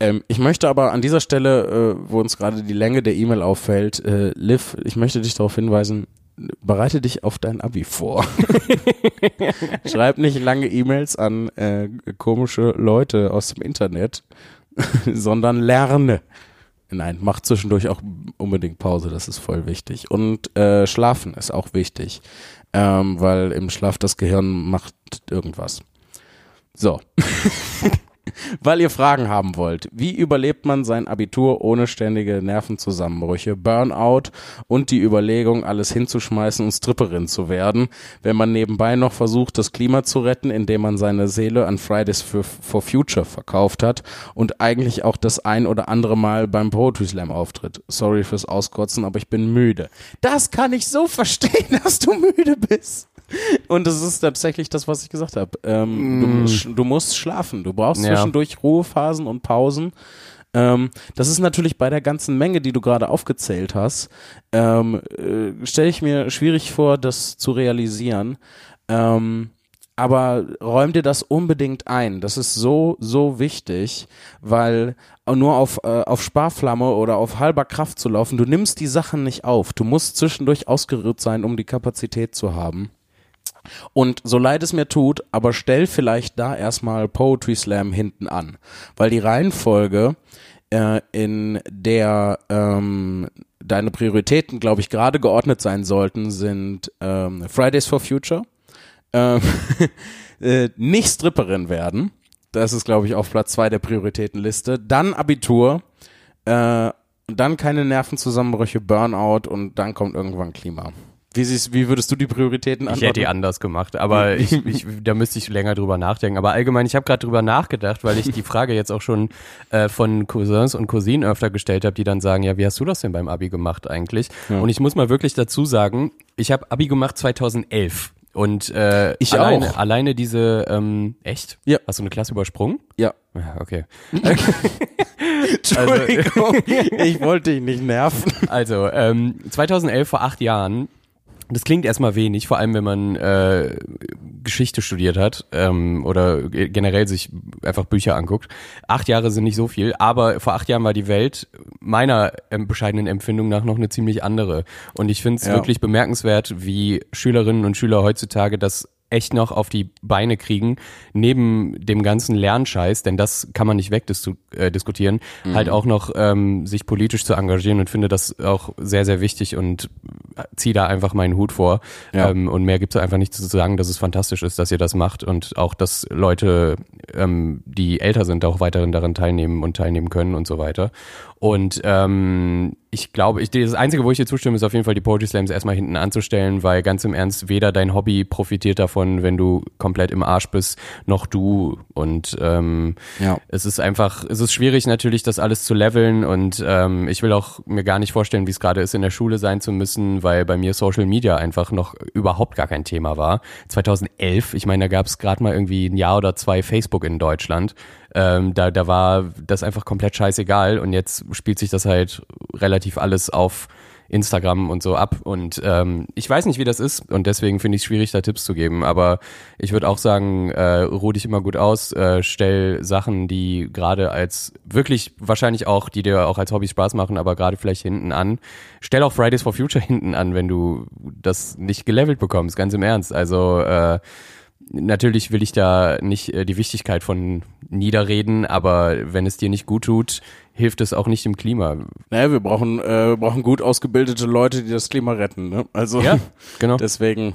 [SPEAKER 1] Ähm, ich möchte aber an dieser Stelle, äh, wo uns gerade die Länge der E-Mail auffällt, äh, Liv, ich möchte dich darauf hinweisen, bereite dich auf dein Abi vor. Schreib nicht lange E-Mails an äh, komische Leute aus dem Internet, sondern lerne. Nein, mach zwischendurch auch unbedingt Pause, das ist voll wichtig. Und äh, schlafen ist auch wichtig, ähm, weil im Schlaf das Gehirn macht irgendwas. So. weil ihr Fragen haben wollt. Wie überlebt man sein Abitur ohne ständige Nervenzusammenbrüche, Burnout und die Überlegung, alles hinzuschmeißen und Stripperin zu werden, wenn man nebenbei noch versucht, das Klima zu retten, indem man seine Seele an Fridays for Future verkauft hat und eigentlich auch das ein oder andere Mal beim Poetry Slam auftritt. Sorry fürs Auskotzen, aber ich bin müde. Das kann ich so verstehen, dass du müde bist. Und das ist tatsächlich das, was ich gesagt habe. Ähm, mm. du, musst, du, musst schlafen. Du brauchst ja. zwischendurch Ruhephasen und Pausen. Ähm, das ist natürlich bei der ganzen Menge, die du gerade aufgezählt hast, ähm, äh, stelle ich mir schwierig vor, das zu realisieren. Ähm, aber räum dir das unbedingt ein. Das ist so, so wichtig, weil nur auf, äh, auf Sparflamme oder auf halber Kraft zu laufen, du nimmst die Sachen nicht auf. Du musst zwischendurch ausgerührt sein, um die Kapazität zu haben. Und so leid es mir tut, aber stell vielleicht da erstmal Poetry Slam hinten an. Weil die Reihenfolge, äh, in der ähm, deine Prioritäten, glaube ich, gerade geordnet sein sollten, sind ähm, Fridays for Future, ähm, äh, nicht Stripperin werden. Das ist, glaube ich, auf Platz zwei der Prioritätenliste. Dann Abitur, äh, dann keine Nervenzusammenbrüche, Burnout und dann kommt irgendwann Klima. Wie, siehst, wie würdest du die Prioritäten
[SPEAKER 2] antworten? Ich hätte die anders gemacht, aber ich, ich, da müsste ich länger drüber nachdenken. Aber allgemein, ich habe gerade drüber nachgedacht, weil ich die Frage jetzt auch schon äh, von Cousins und Cousinen öfter gestellt habe, die dann sagen, ja, wie hast du das denn beim Abi gemacht eigentlich? Ja. Und ich muss mal wirklich dazu sagen, ich habe Abi gemacht 2011. Und äh,
[SPEAKER 1] ich
[SPEAKER 2] alleine,
[SPEAKER 1] auch.
[SPEAKER 2] alleine diese, ähm, echt?
[SPEAKER 1] Ja.
[SPEAKER 2] Hast du eine Klasse übersprungen?
[SPEAKER 1] Ja.
[SPEAKER 2] Ja, okay.
[SPEAKER 1] Entschuldigung, also, ich wollte dich nicht nerven.
[SPEAKER 2] Also, ähm, 2011, vor acht Jahren, das klingt erstmal wenig, vor allem wenn man äh, Geschichte studiert hat ähm, oder generell sich einfach Bücher anguckt. Acht Jahre sind nicht so viel, aber vor acht Jahren war die Welt meiner ähm, bescheidenen Empfindung nach noch eine ziemlich andere. Und ich finde es ja. wirklich bemerkenswert, wie Schülerinnen und Schüler heutzutage das echt noch auf die Beine kriegen, neben dem ganzen Lernscheiß, denn das kann man nicht wegdiskutieren, äh, mhm. halt auch noch ähm, sich politisch zu engagieren und finde das auch sehr, sehr wichtig und ziehe da einfach meinen Hut vor. Ja. Ähm, und mehr gibt es einfach nicht zu sagen, dass es fantastisch ist, dass ihr das macht und auch, dass Leute, ähm, die älter sind, auch weiterhin daran teilnehmen und teilnehmen können und so weiter. Und ähm, ich glaube, ich, das Einzige, wo ich dir zustimme, ist auf jeden Fall die Poetry Slams erstmal hinten anzustellen, weil ganz im Ernst, weder dein Hobby profitiert davon, wenn du komplett im Arsch bist, noch du. Und ähm,
[SPEAKER 1] Ja.
[SPEAKER 2] es ist einfach, es ist schwierig natürlich, das alles zu leveln und ähm, ich will auch mir gar nicht vorstellen, wie es gerade ist, in der Schule sein zu müssen, weil bei mir Social Media einfach noch überhaupt gar kein Thema war. 2011, ich meine, da gab es gerade mal irgendwie ein Jahr oder zwei Facebook in Deutschland. Ähm, da, da war das einfach komplett scheißegal und jetzt spielt sich das halt relativ alles auf Instagram und so ab. Und ähm, ich weiß nicht, wie das ist und deswegen finde ich es schwierig, da Tipps zu geben. Aber ich würde auch sagen, äh, ruh dich immer gut aus, äh, stell Sachen, die gerade als wirklich wahrscheinlich auch, die dir auch als Hobby Spaß machen, aber gerade vielleicht hinten an. Stell auch Fridays for Future hinten an, wenn du das nicht gelevelt bekommst, ganz im Ernst. Also äh, Natürlich will ich da nicht äh, die Wichtigkeit von niederreden, aber wenn es dir nicht gut tut, hilft es auch nicht dem Klima.
[SPEAKER 1] Naja, wir brauchen, äh, wir brauchen gut ausgebildete Leute, die das Klima retten. Ne? Also
[SPEAKER 2] Ja, genau.
[SPEAKER 1] deswegen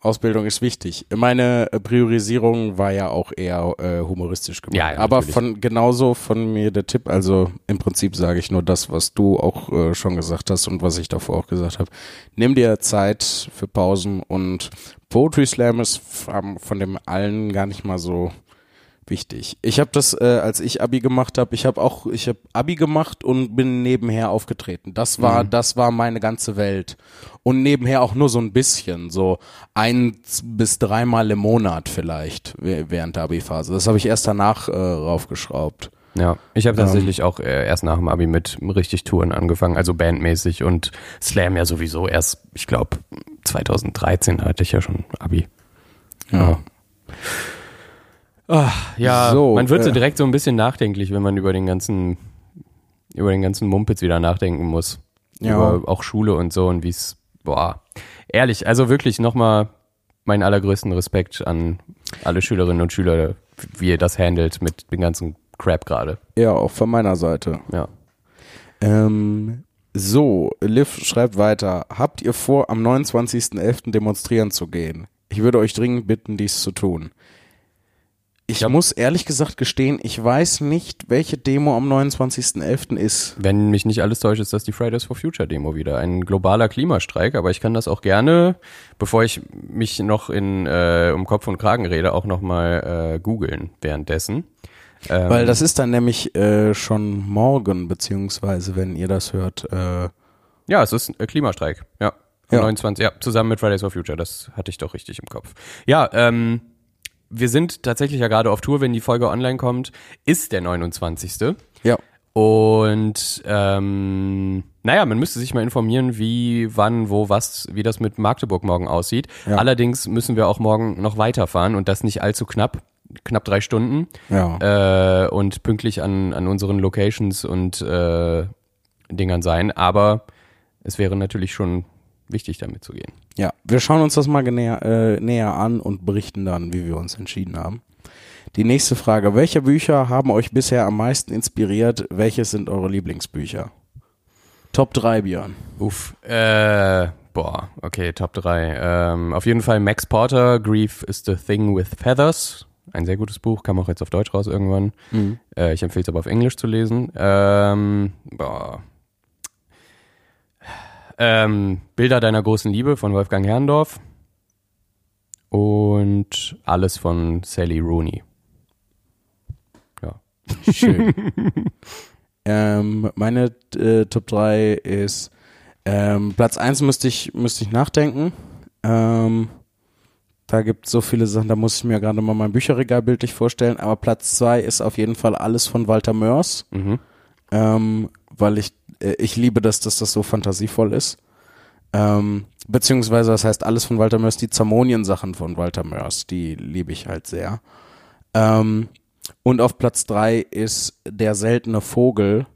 [SPEAKER 1] Ausbildung ist wichtig. Meine äh, Priorisierung war ja auch eher äh, humoristisch gemacht.
[SPEAKER 2] Ja, ja,
[SPEAKER 1] Aber
[SPEAKER 2] natürlich.
[SPEAKER 1] von genauso von mir der Tipp. Also im Prinzip sage ich nur das, was du auch äh, schon gesagt hast und was ich davor auch gesagt habe. Nimm dir Zeit für Pausen und Poetry Slam ist von von dem allen gar nicht mal so wichtig. Ich habe das, äh, als ich Abi gemacht habe, ich habe auch, ich habe Abi gemacht und bin nebenher aufgetreten. Das war, das war meine ganze Welt. Und nebenher auch nur so ein bisschen, so ein bis dreimal im Monat vielleicht während der Abi-Phase. Das habe ich erst danach äh, raufgeschraubt.
[SPEAKER 2] Ja, ich habe tatsächlich auch äh, erst nach dem Abi mit richtig Touren angefangen, also bandmäßig und Slam ja sowieso erst, ich glaube 2013 hatte ich ja schon Abi.
[SPEAKER 1] Ja.
[SPEAKER 2] Ah, ja,
[SPEAKER 1] So,
[SPEAKER 2] man wird so
[SPEAKER 1] äh,
[SPEAKER 2] direkt so ein bisschen nachdenklich, wenn man über den ganzen über den ganzen Mumpitz wieder nachdenken muss.
[SPEAKER 1] Ja.
[SPEAKER 2] Über auch Schule und so und wie es boah, ehrlich, also wirklich nochmal meinen allergrößten Respekt an alle Schülerinnen und Schüler, wie ihr das handelt mit dem ganzen Crap gerade.
[SPEAKER 1] Ja, auch von meiner Seite.
[SPEAKER 2] Ja.
[SPEAKER 1] Ähm, so, Liv schreibt weiter. Habt ihr vor, am 29.11. demonstrieren zu gehen? Ich würde euch dringend bitten, dies zu tun. Ich
[SPEAKER 2] Ja.
[SPEAKER 1] muss ehrlich gesagt gestehen, ich weiß nicht, welche Demo am 29.11. ist.
[SPEAKER 2] Wenn mich nicht alles täuscht, ist das die Fridays for Future Demo wieder. Ein globaler Klimastreik, aber ich kann das auch gerne, bevor ich mich noch in äh, um Kopf und Kragen rede, auch nochmal äh, googeln währenddessen. Ähm,
[SPEAKER 1] Weil das ist dann nämlich äh, schon morgen, beziehungsweise wenn ihr das hört. Äh,
[SPEAKER 2] Ja, es ist ein Klimastreik. Ja. Am
[SPEAKER 1] Ja.
[SPEAKER 2] 29, ja, zusammen mit Fridays for Future. Das hatte ich doch richtig im Kopf. Ja, ähm, wir sind tatsächlich ja gerade auf Tour, wenn die Folge online kommt, ist der 29.
[SPEAKER 1] ja.
[SPEAKER 2] Und ähm, naja, man müsste sich mal informieren, wie, wann, wo, was, wie das mit Magdeburg morgen aussieht.
[SPEAKER 1] Ja.
[SPEAKER 2] Allerdings müssen wir auch morgen noch weiterfahren und das nicht allzu knapp, knapp drei Stunden
[SPEAKER 1] Ja.
[SPEAKER 2] äh, und pünktlich an, an unseren Locations und äh, Dingern sein. Aber es wäre natürlich schon wichtig, damit zu gehen.
[SPEAKER 1] Ja, wir schauen uns das mal näher, äh, näher an und berichten dann, wie wir uns entschieden haben. Die nächste Frage. Welche Bücher haben euch bisher am meisten inspiriert? Welches sind eure Lieblingsbücher? Top 3, Björn.
[SPEAKER 2] Uff. Äh, boah, okay, Top 3. Ähm, auf jeden Fall Max Porter, Grief is the Thing with Feathers. Ein sehr gutes Buch, kam auch jetzt auf Deutsch raus irgendwann. Äh, ich empfehle es aber auf Englisch zu lesen. Ähm, boah. Ähm, Bilder deiner großen Liebe von Wolfgang Herrndorf. Und alles von Sally Rooney. Ja.
[SPEAKER 1] Schön. ähm, meine äh, Top 3 ist ähm, Platz 1 müsste ich, müsste ich nachdenken. Ähm, da gibt es so viele Sachen, da muss ich mir gerade mal mein Bücherregal bildlich vorstellen. Aber Platz 2 ist auf jeden Fall alles von Walter Mörs.
[SPEAKER 2] Mhm.
[SPEAKER 1] ähm, weil ich, ich liebe das, dass das so fantasievoll ist. Ähm, beziehungsweise, das heißt alles von Walter Mörs, die Zamonien-Sachen von Walter Mörs, die liebe ich halt sehr. Ähm, und auf Platz drei ist Der seltene Vogel,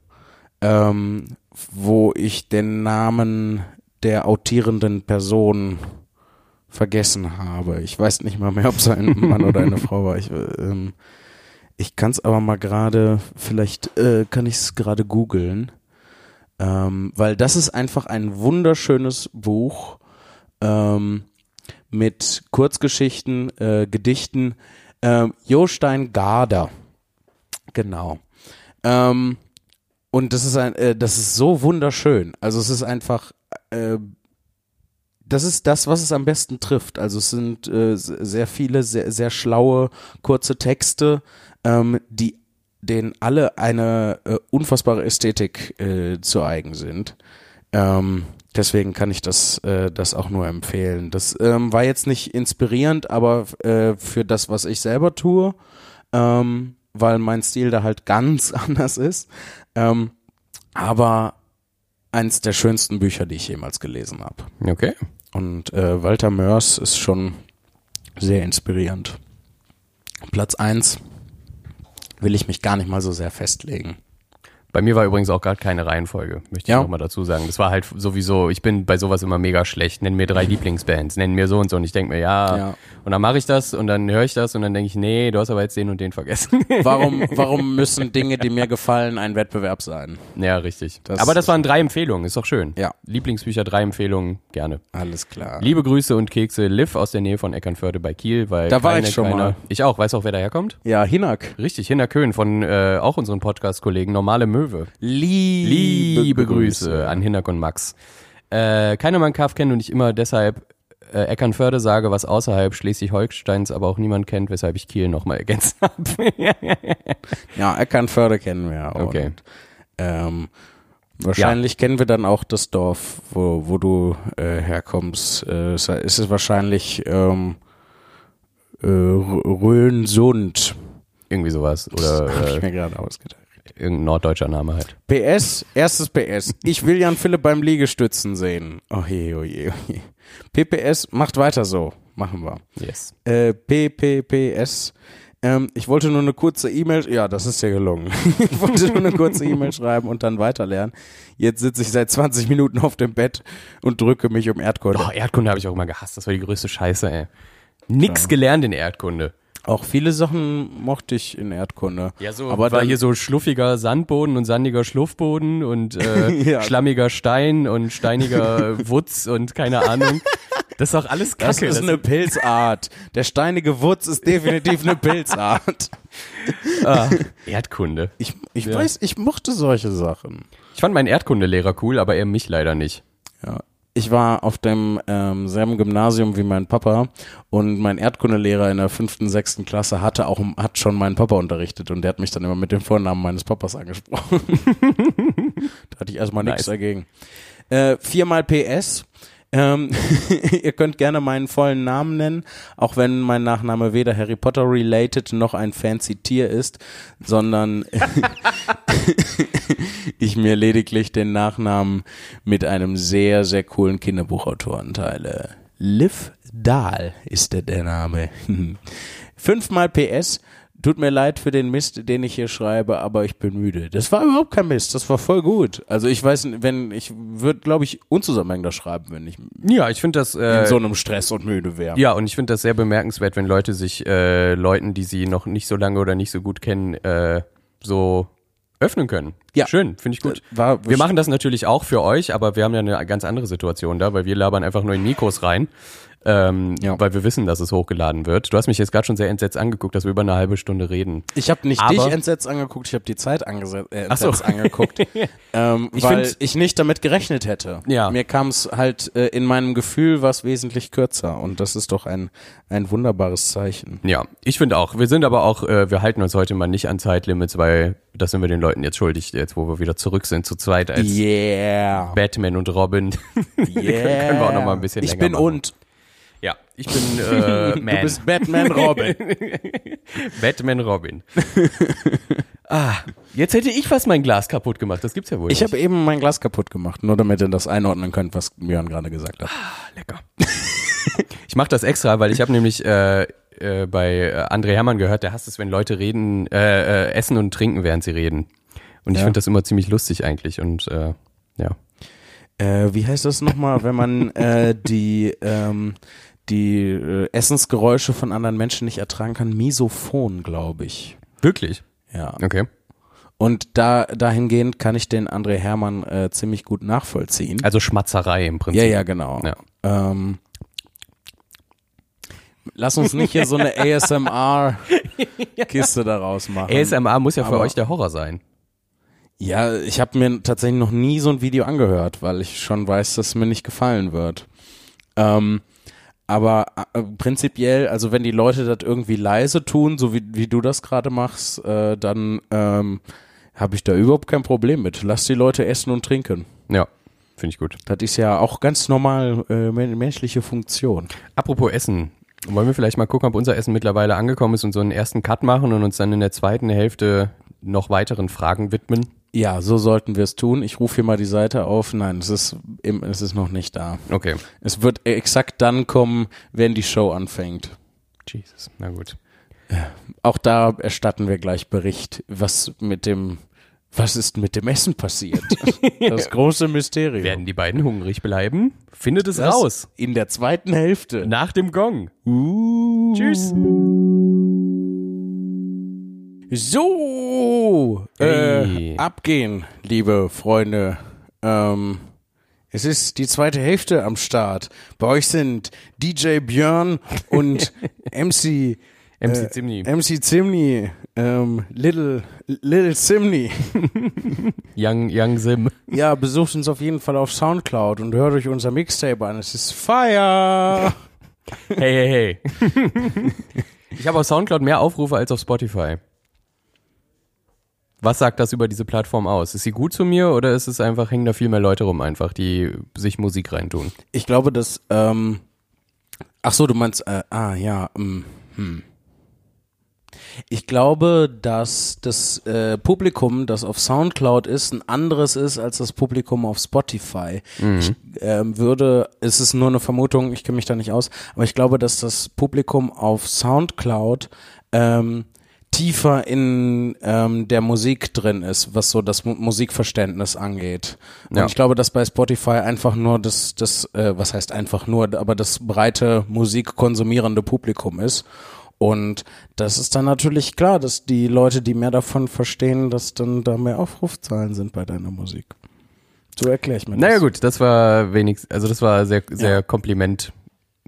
[SPEAKER 1] ähm, wo ich den Namen der autierenden Person vergessen habe. Ich weiß nicht mal mehr, ob es ein Mann oder eine Frau war. Ich, äh, ähm, ich kann es aber mal gerade, vielleicht äh, kann ich es gerade googeln, ähm, weil das ist einfach ein wunderschönes Buch ähm, mit Kurzgeschichten, äh, Gedichten. Ähm, Jostein Garder, genau. Ähm, und das ist ein, äh, das ist so wunderschön. Also es ist einfach, äh, das ist das, was es am besten trifft. Also es sind äh, sehr viele, sehr, sehr schlaue, kurze Texte, ähm, die denen alle eine äh, unfassbare Ästhetik äh, zu eigen sind. Ähm, deswegen kann ich das, äh, das auch nur empfehlen. Das ähm, war jetzt nicht inspirierend, aber äh, für das, was ich selber tue, ähm, weil mein Stil da halt ganz anders ist. Ähm, aber eins der schönsten Bücher, die ich jemals gelesen habe.
[SPEAKER 2] Okay.
[SPEAKER 1] Und äh, Walter Mörs ist schon sehr inspirierend. Platz eins will ich mich gar nicht mal so sehr festlegen.
[SPEAKER 2] Bei mir war übrigens auch gerade keine Reihenfolge, möchte
[SPEAKER 1] Ja.
[SPEAKER 2] ich nochmal dazu sagen. Das war halt sowieso, ich bin bei sowas immer mega schlecht. Nenn mir drei Lieblingsbands, nenn mir so und so. Und ich denke mir, ja,
[SPEAKER 1] Ja.
[SPEAKER 2] und dann mache ich das und dann höre ich das und dann denke ich, nee, du hast aber jetzt den und den vergessen.
[SPEAKER 1] Warum, warum müssen Dinge, die mir gefallen, ein Wettbewerb sein?
[SPEAKER 2] ja, richtig.
[SPEAKER 1] Das
[SPEAKER 2] aber das waren drei Empfehlungen, ist doch schön.
[SPEAKER 1] Ja.
[SPEAKER 2] Lieblingsbücher, drei Empfehlungen, gerne.
[SPEAKER 1] Alles klar.
[SPEAKER 2] Liebe Grüße und Kekse, Liv aus der Nähe von Eckernförde bei Kiel, weil
[SPEAKER 1] Da war
[SPEAKER 2] keine,
[SPEAKER 1] ich schon
[SPEAKER 2] keine,
[SPEAKER 1] mal.
[SPEAKER 2] Ich auch, weißt auch, wer daherkommt?
[SPEAKER 1] Ja, Hinak.
[SPEAKER 2] Richtig, Hinner Köhn von äh, auch unseren Podcast-Kollegen Normale Möwe.
[SPEAKER 1] Liebe,
[SPEAKER 2] Liebe Grüße an Hinnack und Max. Äh, keiner Mann Kaff kennt und ich immer deshalb äh, Eckernförde sage, was außerhalb Schleswig-Holsteins aber auch niemand kennt, weshalb ich Kiel nochmal ergänzt habe.
[SPEAKER 1] Ja, Eckernförde kennen wir.
[SPEAKER 2] Okay.
[SPEAKER 1] Und, ähm, wahrscheinlich kennen wir dann auch das Dorf, wo, wo du äh, herkommst. Äh, es ist es wahrscheinlich ähm, äh, Röhnsund.
[SPEAKER 2] Irgendwie sowas. Oder
[SPEAKER 1] Hab ich
[SPEAKER 2] äh,
[SPEAKER 1] mir gerade ausgedacht.
[SPEAKER 2] Irgendein norddeutscher Name halt.
[SPEAKER 1] PS, erstes PS. Ich will Jan Philipp beim Liegestützen sehen. Oh je, oh je, oh je. PPS, macht weiter so. Machen wir.
[SPEAKER 2] Yes.
[SPEAKER 1] Äh, PPPS. Ähm, ich wollte nur eine kurze E-Mail, ja, das ist ja gelungen. ich wollte nur eine kurze E-Mail schreiben und dann weiterlernen. Jetzt sitze ich seit 20 Minuten auf dem Bett und drücke mich um Erdkunde.
[SPEAKER 2] Oh, Erdkunde habe ich auch immer gehasst. Das war die größte Scheiße, ey. Nix gelernt in Erdkunde.
[SPEAKER 1] Auch viele Sachen mochte ich in Erdkunde.
[SPEAKER 2] Ja, so
[SPEAKER 1] aber
[SPEAKER 2] war hier so schluffiger Sandboden und sandiger Schluffboden und äh,
[SPEAKER 1] Ja.
[SPEAKER 2] schlammiger Stein und steiniger Wutz und keine Ahnung. Das ist doch alles Kacke.
[SPEAKER 1] das ist eine Pilzart. Der steinige Wutz ist definitiv eine Pilzart.
[SPEAKER 2] ah, Erdkunde.
[SPEAKER 1] Ich, ich
[SPEAKER 2] Ja.
[SPEAKER 1] weiß, ich mochte solche Sachen.
[SPEAKER 2] Ich fand meinen Erdkundelehrer cool, aber er mich leider nicht.
[SPEAKER 1] Ja. Ich war auf dem ähm, selben Gymnasium wie mein Papa und mein Erdkundelehrer in der fünften, sechsten Klasse hatte auch hat schon meinen Papa unterrichtet und der hat mich dann immer mit dem Vornamen meines Papas angesprochen. da hatte ich erstmal nichts
[SPEAKER 2] Nice.
[SPEAKER 1] dagegen. Äh, viermal PS. Ähm, ihr könnt gerne meinen vollen Namen nennen, auch wenn mein Nachname weder Harry Potter related noch ein fancy Tier ist, sondern ich mir lediglich den Nachnamen mit einem sehr, sehr coolen Kinderbuchautoren teile. Liv Dahl ist der, der Name. Fünfmal PS. Tut mir leid für den Mist, den ich hier schreibe, aber ich bin müde. Das war überhaupt kein Mist, das war voll gut. Also ich weiß, wenn ich würde, glaube ich, unzusammenhängender schreiben, wenn ich
[SPEAKER 2] Ja, ich finde das.
[SPEAKER 1] in
[SPEAKER 2] Äh,
[SPEAKER 1] so einem Stress und müde wäre.
[SPEAKER 2] ja, und ich finde das sehr bemerkenswert, wenn Leute sich äh, Leuten, die sie noch nicht so lange oder nicht so gut kennen, äh, so öffnen können.
[SPEAKER 1] Ja.
[SPEAKER 2] Schön, finde ich gut.
[SPEAKER 1] War,
[SPEAKER 2] Wir machen das natürlich auch für euch, aber wir haben ja eine ganz andere Situation da, weil wir labern einfach nur in Mikros rein, ähm,
[SPEAKER 1] Ja.
[SPEAKER 2] weil wir wissen, dass es hochgeladen wird. Du hast mich jetzt gerade schon sehr entsetzt angeguckt, dass wir über eine halbe Stunde reden.
[SPEAKER 1] Ich habe nicht
[SPEAKER 2] Aber-
[SPEAKER 1] dich entsetzt angeguckt, ich habe die Zeit angese- äh,
[SPEAKER 2] Ach so.
[SPEAKER 1] entsetzt angeguckt, ähm,
[SPEAKER 2] Ich
[SPEAKER 1] weil
[SPEAKER 2] find-
[SPEAKER 1] ich nicht damit gerechnet hätte.
[SPEAKER 2] Ja.
[SPEAKER 1] Mir kam es halt äh, in meinem Gefühl was wesentlich kürzer und das ist doch ein ein wunderbares Zeichen.
[SPEAKER 2] Ja, ich finde auch. Wir sind aber auch, äh, wir halten uns heute mal nicht an Zeitlimits, weil das sind wir den Leuten jetzt schuldig, jetzt wo wir wieder zurück sind zu zweit als
[SPEAKER 1] Yeah.
[SPEAKER 2] Batman und Robin.
[SPEAKER 1] yeah.
[SPEAKER 2] können wir auch noch mal ein bisschen
[SPEAKER 1] Ich bin
[SPEAKER 2] machen.
[SPEAKER 1] und
[SPEAKER 2] Ja, ich bin äh,
[SPEAKER 1] du
[SPEAKER 2] Man.
[SPEAKER 1] bist Batman Robin.
[SPEAKER 2] Batman Robin. ah, jetzt hätte ich fast mein Glas kaputt gemacht. Das gibt's ja wohl
[SPEAKER 1] Ich habe eben mein Glas kaputt gemacht, nur damit ihr das einordnen könnt, was Björn gerade gesagt hat.
[SPEAKER 2] Lecker. ich mache das extra, weil ich habe nämlich äh, äh, bei äh, André Hermann gehört, der hasst es, wenn Leute reden, äh, äh, essen und trinken, während sie reden. Und ich
[SPEAKER 1] Ja.
[SPEAKER 2] finde das immer ziemlich lustig eigentlich. Und äh, ja.
[SPEAKER 1] Äh, wie heißt das nochmal, wenn man äh, die ähm, die äh, Essensgeräusche von anderen Menschen nicht ertragen kann? Misophon, glaube ich.
[SPEAKER 2] Wirklich?
[SPEAKER 1] Ja.
[SPEAKER 2] Okay.
[SPEAKER 1] Und da dahingehend kann ich den André Hermann äh, ziemlich gut nachvollziehen.
[SPEAKER 2] Also Schmatzerei im Prinzip.
[SPEAKER 1] ja, ja, genau.
[SPEAKER 2] Ja.
[SPEAKER 1] Ähm, lass uns nicht hier so eine ASMR-Kiste daraus machen.
[SPEAKER 2] ASMR muss ja für euch der Horror sein.
[SPEAKER 1] Ja, ich habe mir tatsächlich noch nie so ein Video angehört, weil ich schon weiß, dass es mir nicht gefallen wird. Ähm, aber äh, prinzipiell, also wenn die Leute das irgendwie leise tun, so wie, wie du das gerade machst, äh, dann ähm, habe ich da überhaupt kein Problem mit. Lass die Leute essen und trinken.
[SPEAKER 2] Ja, finde ich gut.
[SPEAKER 1] Das ist ja auch ganz normal äh, menschliche Funktion.
[SPEAKER 2] Apropos Essen. Wollen wir vielleicht mal gucken, ob unser Essen mittlerweile angekommen ist und so einen ersten Cut machen und uns dann in der zweiten Hälfte noch weiteren Fragen widmen?
[SPEAKER 1] Ja, so sollten wir es tun. Ich rufe hier mal die Seite auf. Nein, es ist, im, es ist noch nicht da.
[SPEAKER 2] Okay.
[SPEAKER 1] Es wird exakt dann kommen, wenn die Show anfängt.
[SPEAKER 2] Jesus, na gut.
[SPEAKER 1] Auch da erstatten wir gleich Bericht, was mit dem, was ist mit dem Essen passiert. Das große Mysterium.
[SPEAKER 2] Werden die beiden hungrig bleiben? Findet es
[SPEAKER 1] Das
[SPEAKER 2] raus.
[SPEAKER 1] In der zweiten Hälfte.
[SPEAKER 2] Nach dem Gong.
[SPEAKER 1] Uh.
[SPEAKER 2] Tschüss.
[SPEAKER 1] So,
[SPEAKER 2] Hey.
[SPEAKER 1] äh, abgehen, liebe Freunde. Ähm, es ist die zweite Hälfte am Start. Bei euch sind DJ Björn und MC
[SPEAKER 2] MC Zimni.
[SPEAKER 1] MC Zimni, ähm, Little Little Zimni.
[SPEAKER 2] Young, Young Sim.
[SPEAKER 1] Ja, besucht uns auf jeden Fall auf Soundcloud und hört euch unser Mixtape an. Es ist Fire.
[SPEAKER 2] Hey, hey, hey. ich habe auf Soundcloud mehr Aufrufe als auf Spotify. Was sagt das über diese Plattform aus? Ist sie gut zu mir oder ist es einfach, hängen da viel mehr Leute rum einfach, die sich Musik reintun?
[SPEAKER 1] Ich glaube, dass, ähm, ach so, du meinst, äh, ah, ja, ähm, hm. Ich glaube, dass das äh, Publikum, das auf Soundcloud ist, ein anderes ist als das Publikum auf Spotify. Ich ähm, würde, es ist nur eine Vermutung, ich kenne mich da nicht aus, aber ich glaube, dass das Publikum auf Soundcloud ähm, tiefer in ähm, der Musik drin ist, was so das Mu Musikverständnis angeht. Und
[SPEAKER 2] Ja.
[SPEAKER 1] ich glaube, dass bei Spotify einfach nur das, das äh, was heißt einfach nur, aber das breite Musik konsumierende Publikum ist. Und das ist dann natürlich klar, dass die Leute, die mehr davon verstehen, dass dann da mehr Aufrufzahlen sind bei deiner Musik. So erkläre ich mir das.
[SPEAKER 2] Naja gut, das war wenigstens, also das war sehr, sehr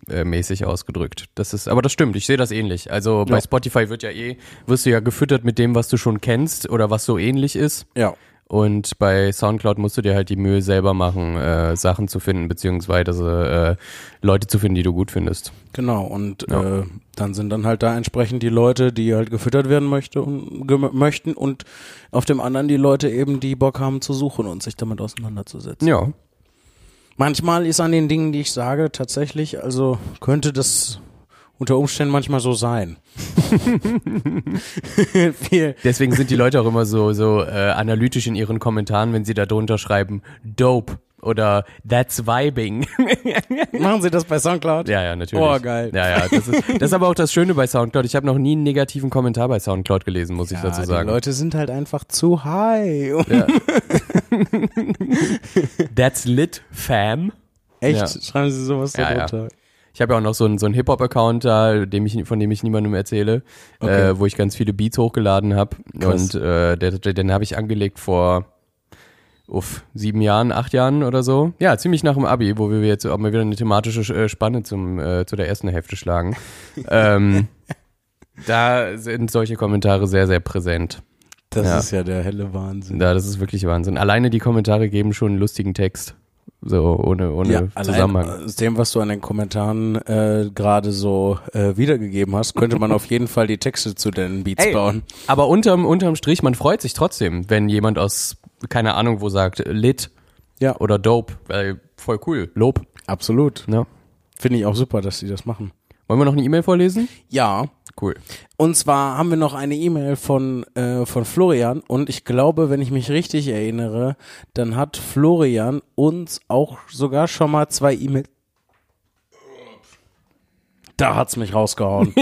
[SPEAKER 2] komplimentmäßig ausgedrückt. Das ist, aber das stimmt, ich sehe das ähnlich. Also bei
[SPEAKER 1] Ja.
[SPEAKER 2] Spotify wird ja eh, wirst du ja gefüttert mit dem, was du schon kennst oder was so ähnlich ist.
[SPEAKER 1] Ja.
[SPEAKER 2] Und bei Soundcloud musst du dir halt die Mühe selber machen, äh, Sachen zu finden, beziehungsweise äh, Leute zu finden, die du gut findest.
[SPEAKER 1] Genau, und
[SPEAKER 2] Ja.
[SPEAKER 1] äh, dann sind dann halt da entsprechend die Leute, die halt gefüttert werden möchte und, möchten und auf dem anderen die Leute eben, die Bock haben zu suchen und sich damit auseinanderzusetzen.
[SPEAKER 2] Ja.
[SPEAKER 1] Manchmal ist an den Dingen, die ich sage, tatsächlich, also könnte das unter Umständen manchmal so sein.
[SPEAKER 2] Deswegen sind die Leute auch immer so, so äh, analytisch in ihren Kommentaren, wenn sie da drunter schreiben, dope oder that's vibing.
[SPEAKER 1] machen Sie das bei Soundcloud?
[SPEAKER 2] ja, ja, natürlich.
[SPEAKER 1] Oh, geil.
[SPEAKER 2] Ja, ja, das ist, das ist aber auch das Schöne bei Soundcloud. Ich habe noch nie einen negativen Kommentar bei Soundcloud gelesen, muss ich
[SPEAKER 1] Ja,
[SPEAKER 2] dazu
[SPEAKER 1] die
[SPEAKER 2] sagen.
[SPEAKER 1] Leute sind halt einfach zu high.
[SPEAKER 2] Ja. That's lit, fam.
[SPEAKER 1] Echt?
[SPEAKER 2] Ja.
[SPEAKER 1] Schreiben Sie sowas
[SPEAKER 2] Ja, ja.
[SPEAKER 1] darunter?
[SPEAKER 2] Ich habe ja auch noch so einen, so einen Hip-Hop-Account da, dem ich, von dem ich niemandem erzähle,
[SPEAKER 1] Okay.
[SPEAKER 2] äh, wo ich ganz viele Beats hochgeladen habe. Und äh, der, den habe ich angelegt vor uff, sieben Jahren, acht Jahren oder so. Ja, ziemlich nach dem Abi, wo wir jetzt auch mal wieder eine thematische äh, Spanne zum, äh, zu der ersten Hälfte schlagen. ähm, da sind solche Kommentare sehr, sehr präsent.
[SPEAKER 1] Das
[SPEAKER 2] Ja.
[SPEAKER 1] ist ja der helle Wahnsinn.
[SPEAKER 2] Ja, das ist wirklich Wahnsinn. Alleine die Kommentare geben schon einen lustigen Text. So, ohne, ohne
[SPEAKER 1] ja, allein
[SPEAKER 2] Zusammenhang.
[SPEAKER 1] aus dem, was du an den Kommentaren äh, gerade so äh, wiedergegeben hast, könnte man auf jeden Fall die Texte zu den Beats
[SPEAKER 2] Ey,
[SPEAKER 1] bauen.
[SPEAKER 2] Aber unterm, unterm Strich, man freut sich trotzdem, wenn jemand aus, keine Ahnung wo sagt, lit
[SPEAKER 1] Ja,
[SPEAKER 2] oder dope, weil voll cool, Lob.
[SPEAKER 1] absolut.
[SPEAKER 2] Ne?
[SPEAKER 1] Finde ich auch super, dass sie das machen.
[SPEAKER 2] Wollen wir noch eine E-Mail vorlesen?
[SPEAKER 1] Ja,
[SPEAKER 2] Cool.
[SPEAKER 1] und zwar haben wir noch eine E-Mail von, äh, von Florian und ich glaube, wenn ich mich richtig erinnere, dann hat Florian uns auch sogar schon mal zwei E-Mails. Da hat's mich rausgehauen.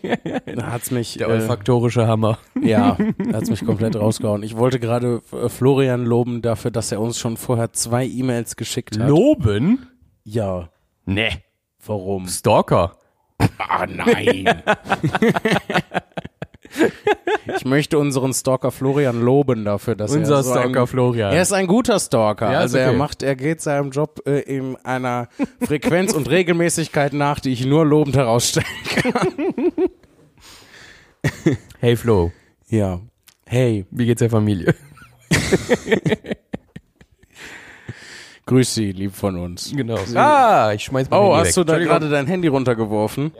[SPEAKER 1] da hat's mich.
[SPEAKER 2] Der
[SPEAKER 1] äh,
[SPEAKER 2] olfaktorische Hammer.
[SPEAKER 1] Ja, da hat's mich komplett rausgehauen. Ich wollte gerade äh, Florian loben dafür, dass er uns schon vorher zwei E-Mails geschickt hat.
[SPEAKER 2] Loben?
[SPEAKER 1] Ja,
[SPEAKER 2] Nee.
[SPEAKER 1] warum?
[SPEAKER 2] Stalker.
[SPEAKER 1] Ah, nein. ich möchte unseren Stalker Florian loben dafür, dass
[SPEAKER 2] Unser
[SPEAKER 1] er so
[SPEAKER 2] Stalker
[SPEAKER 1] ein,
[SPEAKER 2] Florian.
[SPEAKER 1] Er ist ein guter Stalker.
[SPEAKER 2] Ja, ist
[SPEAKER 1] also er
[SPEAKER 2] okay.
[SPEAKER 1] macht, er geht seinem Job äh, in einer Frequenz und Regelmäßigkeit nach, die ich nur lobend herausstelle.
[SPEAKER 2] Hey Flo,
[SPEAKER 1] Ja. Hey,
[SPEAKER 2] wie geht's der Familie?
[SPEAKER 1] Grüß Sie, lieb von uns.
[SPEAKER 2] Genau. Ah, ich schmeiß mal
[SPEAKER 1] Oh,
[SPEAKER 2] Handy
[SPEAKER 1] hast du da gerade dein Handy runtergeworfen?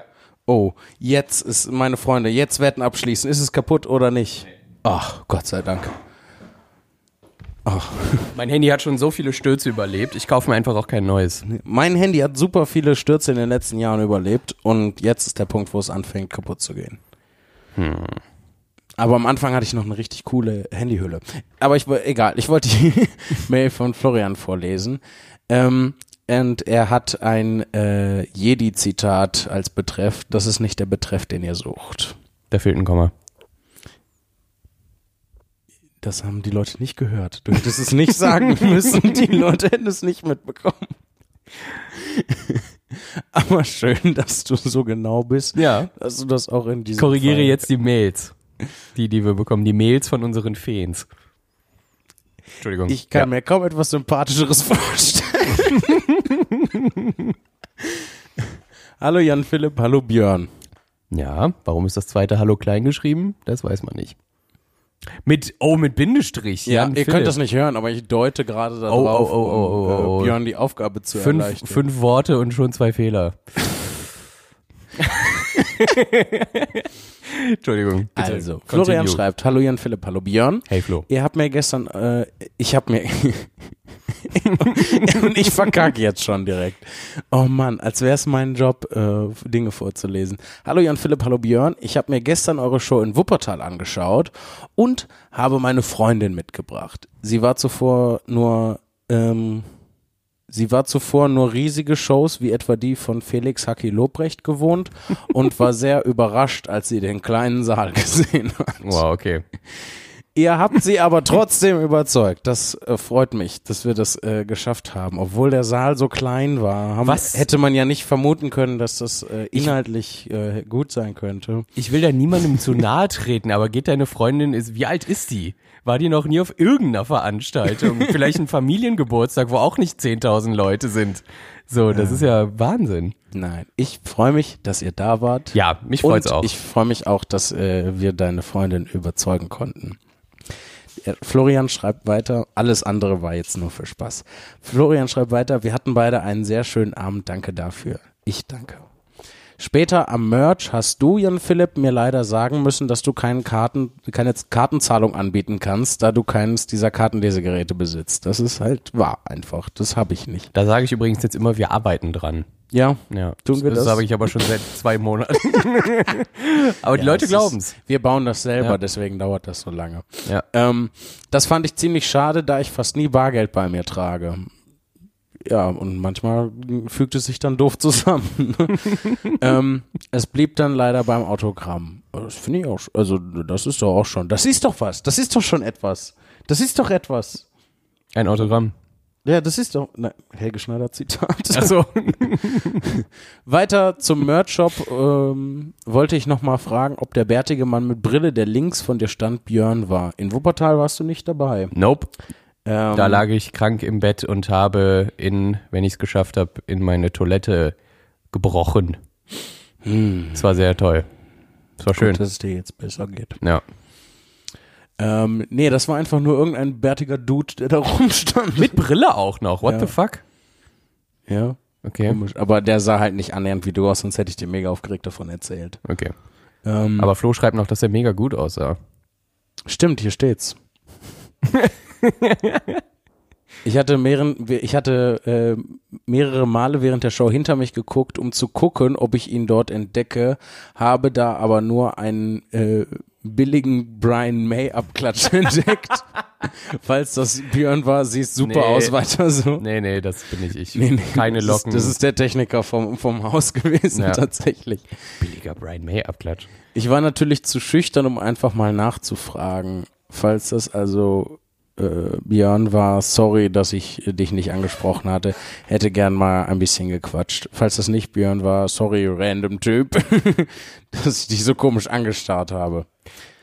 [SPEAKER 1] Oh, jetzt ist, meine Freunde, jetzt Wetten abschließen. Ist es kaputt oder nicht? Ach, Gott sei Dank.
[SPEAKER 2] Mein Handy hat schon so viele Stürze überlebt. Ich kaufe mir einfach auch kein neues.
[SPEAKER 1] Mein Handy hat super viele Stürze in den letzten Jahren überlebt und jetzt ist der Punkt, wo es anfängt kaputt zu gehen. Aber am Anfang hatte ich noch eine richtig coole Handyhülle. Aber ich egal, ich wollte die Mail von Florian vorlesen. Ähm, und er hat ein äh, Jedi-Zitat als Betreff. Das ist nicht der Betreff, den ihr sucht.
[SPEAKER 2] Da fehlt ein Komma.
[SPEAKER 1] Das haben die Leute nicht gehört. Du hättest es nicht sagen müssen. Die Leute hätten es nicht mitbekommen. Aber schön, dass du so genau bist,
[SPEAKER 2] Ja.
[SPEAKER 1] dass du das auch in diesem
[SPEAKER 2] Korrigiere
[SPEAKER 1] Fall
[SPEAKER 2] jetzt die Mails. Die, die wir bekommen. Die Mails von unseren Feens. Entschuldigung.
[SPEAKER 1] Ich kann
[SPEAKER 2] ja.
[SPEAKER 1] mir kaum etwas Sympathischeres vorstellen. hallo Jan Philipp, hallo Björn.
[SPEAKER 2] Ja, warum ist das zweite Hallo klein geschrieben? Das weiß man nicht. Mit, oh, mit Bindestrich.
[SPEAKER 1] Ja,
[SPEAKER 2] Jan
[SPEAKER 1] ihr
[SPEAKER 2] Philipp.
[SPEAKER 1] könnt das nicht hören, aber ich deute gerade darauf,
[SPEAKER 2] Oh, oh, oh, oh,
[SPEAKER 1] um
[SPEAKER 2] oh, oh.
[SPEAKER 1] äh, Björn die Aufgabe zu
[SPEAKER 2] Fünf,
[SPEAKER 1] erleichtern.
[SPEAKER 2] fünf Worte und schon zwei Fehler. Entschuldigung. Bitte.
[SPEAKER 1] Also, Florian
[SPEAKER 2] Continue.
[SPEAKER 1] schreibt, hallo Jan Philipp, hallo Björn.
[SPEAKER 2] Hey Flo.
[SPEAKER 1] Ihr habt mir gestern, äh, ich hab mir, und ich verkacke jetzt schon direkt. Oh Mann, als wäre es mein Job, äh, Dinge vorzulesen. Hallo Jan Philipp, hallo Björn. Ich habe mir gestern eure Show in Wuppertal angeschaut und habe meine Freundin mitgebracht. Sie war zuvor nur, ähm, Sie war zuvor nur riesige Shows wie etwa die von Felix Hacki Lobrecht gewohnt und war sehr überrascht, als sie den kleinen Saal gesehen hat.
[SPEAKER 2] Wow, okay.
[SPEAKER 1] Ihr habt sie aber trotzdem überzeugt. Das äh, freut mich, dass wir das äh, geschafft haben. Obwohl der Saal so klein war, haben,
[SPEAKER 2] Was?
[SPEAKER 1] hätte man ja nicht vermuten können, dass das äh, inhaltlich äh, gut sein könnte.
[SPEAKER 2] Ich will da niemandem zu nahe treten, aber geht deine Freundin, ist, wie alt ist die? War die noch nie auf irgendeiner Veranstaltung? Vielleicht ein Familiengeburtstag, wo auch nicht 10.000 Leute sind. So, das ist ja Wahnsinn.
[SPEAKER 1] Nein, ich freue mich, dass ihr da wart.
[SPEAKER 2] Ja, mich freut's
[SPEAKER 1] Und
[SPEAKER 2] auch.
[SPEAKER 1] ich freue mich auch, dass äh, wir deine Freundin überzeugen konnten. Florian schreibt weiter, alles andere war jetzt nur für Spaß. Florian schreibt weiter, wir hatten beide einen sehr schönen Abend, danke dafür. Ich danke. Später am Merch hast du, Jan Philipp, mir leider sagen müssen, dass du keinen Karten, keine Kartenzahlung anbieten kannst, da du keines dieser Kartenlesegeräte besitzt. Das ist halt wahr einfach. Das habe ich nicht.
[SPEAKER 2] da sage ich übrigens jetzt immer, wir arbeiten dran.
[SPEAKER 1] Ja,
[SPEAKER 2] Ja,
[SPEAKER 1] Tun wir
[SPEAKER 2] das
[SPEAKER 1] das?
[SPEAKER 2] habe ich aber schon seit zwei Monaten. aber die
[SPEAKER 1] Ja,
[SPEAKER 2] Leute
[SPEAKER 1] es
[SPEAKER 2] glauben es.
[SPEAKER 1] Wir bauen das selber,
[SPEAKER 2] Ja.
[SPEAKER 1] deswegen dauert das so lange.
[SPEAKER 2] Ja.
[SPEAKER 1] Ähm, das fand ich ziemlich schade, da ich fast nie Bargeld bei mir trage. Ja, und manchmal fügt es sich dann doof zusammen. ähm, es blieb dann leider beim Autogramm. Das finde ich auch, also das ist doch auch schon, das ist doch was, das ist doch schon etwas. Das ist doch etwas.
[SPEAKER 2] Ein Autogramm.
[SPEAKER 1] Ja, das ist doch, na, Helge Schneider Zitat.
[SPEAKER 2] Achso.
[SPEAKER 1] Weiter zum Merch-Shop ähm, wollte ich noch mal fragen, ob der bärtige Mann mit Brille, der links von dir stand, Björn war. In Wuppertal warst du nicht dabei.
[SPEAKER 2] Nope.
[SPEAKER 1] Ähm,
[SPEAKER 2] Da lag ich krank im Bett und habe in, wenn ich es geschafft habe, in meine Toilette gebrochen. Es war sehr toll. Es war schön.
[SPEAKER 1] Gut, dass es dir jetzt besser geht.
[SPEAKER 2] Ja.
[SPEAKER 1] Ähm, nee, das war einfach nur irgendein bärtiger Dude, der da rumstand.
[SPEAKER 2] Mit Brille auch noch. What
[SPEAKER 1] Ja.
[SPEAKER 2] the fuck?
[SPEAKER 1] Ja,
[SPEAKER 2] Okay.
[SPEAKER 1] komisch. Aber der sah halt nicht annähernd wie du aus, sonst hätte ich dir mega aufgeregt davon erzählt.
[SPEAKER 2] Okay.
[SPEAKER 1] Ähm,
[SPEAKER 2] Aber Flo schreibt noch, dass er mega gut aussah.
[SPEAKER 1] Stimmt, hier steht's. ich hatte, mehreren, ich hatte äh, mehrere Male während der Show hinter mich geguckt, um zu gucken, ob ich ihn dort entdecke, habe da aber nur einen äh, billigen Brian May Abklatsch entdeckt. Falls das Björn war, siehst super
[SPEAKER 2] Nee.
[SPEAKER 1] aus, weiter so.
[SPEAKER 2] Nee, nee, das bin ich. Ich
[SPEAKER 1] Nee, nee,
[SPEAKER 2] keine
[SPEAKER 1] das
[SPEAKER 2] Locken.
[SPEAKER 1] Ist, das ist der Techniker vom, vom Haus gewesen,
[SPEAKER 2] Ja.
[SPEAKER 1] tatsächlich.
[SPEAKER 2] billiger Brian May Abklatsch.
[SPEAKER 1] Ich war natürlich zu schüchtern, um einfach mal nachzufragen. Falls das also äh, Björn war, sorry, dass ich dich nicht angesprochen hatte. Hätte gern mal ein bisschen gequatscht. Falls das nicht Björn war, sorry, random Typ, dass ich dich so komisch angestarrt habe.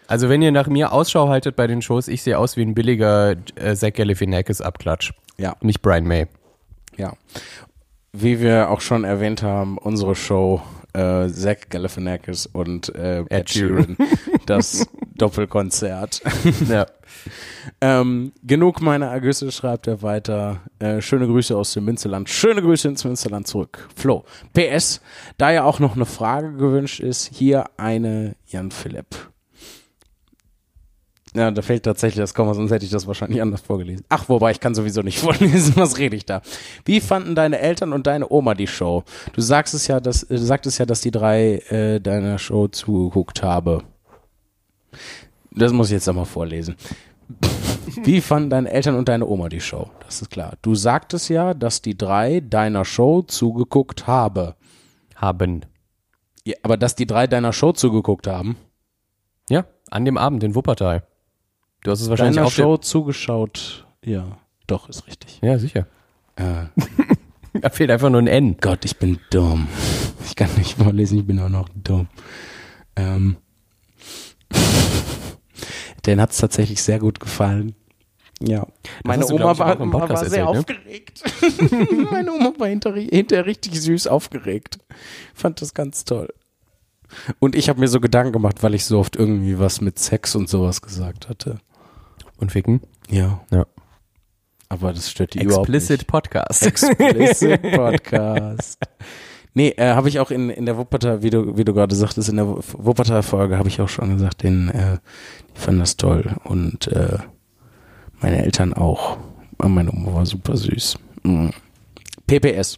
[SPEAKER 2] Also wenn ihr nach mir Ausschau haltet bei den Shows, ich sehe aus wie ein billiger äh, Zach Galifianakis Abklatsch.
[SPEAKER 1] Ja,
[SPEAKER 2] Nicht Brian May.
[SPEAKER 1] ja. Wie wir auch schon erwähnt haben, unsere Show äh, Zach Galifianakis und äh, Ed.
[SPEAKER 2] Sheeran,
[SPEAKER 1] das Doppelkonzert.
[SPEAKER 2] Ja.
[SPEAKER 1] Ähm, genug meiner Ergüsse, schreibt er weiter. Äh, schöne Grüße aus dem Münsterland. Schöne Grüße ins Münsterland zurück. Flo. PS, da ja auch noch eine Frage gewünscht ist, hier eine Jan Philipp. Ja, da fehlt tatsächlich das Komma, sonst hätte ich das wahrscheinlich anders vorgelesen. Ach, wobei, ich kann sowieso nicht vorlesen, was rede ich da? Wie fanden deine Eltern und deine Oma die Show? Du sagst es ja, dass, du sagtest ja, dass die drei äh, deiner Show zugeguckt habe. Das muss ich jetzt einmal vorlesen. Wie fanden deine Eltern und deine Oma die Show? Das ist klar. Du sagtest ja, dass die drei deiner Show zugeguckt habe.
[SPEAKER 2] Haben.
[SPEAKER 1] Ja, aber dass die drei deiner Show zugeguckt haben?
[SPEAKER 2] Ja, an dem Abend in Wuppertal. Du hast es wahrscheinlich
[SPEAKER 1] Deiner
[SPEAKER 2] auf
[SPEAKER 1] Show zugeschaut. Ja, doch, ist richtig.
[SPEAKER 2] Ja, sicher.
[SPEAKER 1] Äh,
[SPEAKER 2] Da fehlt einfach nur ein N.
[SPEAKER 1] Gott, ich bin dumm. Ich kann nicht vorlesen, ich bin auch noch dumm. Ähm. Den hat es tatsächlich sehr gut gefallen. Ja. Meine
[SPEAKER 2] du,
[SPEAKER 1] Oma
[SPEAKER 2] ich,
[SPEAKER 1] war,
[SPEAKER 2] auch
[SPEAKER 1] war, war sehr
[SPEAKER 2] erzählt, ne?
[SPEAKER 1] aufgeregt. Meine Oma war hinterher, hinterher richtig süß aufgeregt. Fand das ganz toll. Und ich habe mir so Gedanken gemacht, weil ich so oft irgendwie was mit Sex und sowas gesagt hatte.
[SPEAKER 2] Und Ficken?
[SPEAKER 1] Ja.
[SPEAKER 2] Ja.
[SPEAKER 1] Aber das stört die überhaupt nicht.
[SPEAKER 2] Explicit Podcast.
[SPEAKER 1] Explicit Podcast. Nee, äh, habe ich auch in, in der Wuppertal, wie du, wie du gerade sagtest, in der Wuppertal-Folge habe ich auch schon gesagt, den, äh, die fanden das toll. Und äh, meine Eltern auch. Aber Meine Oma war super süß. Mhm. PPS.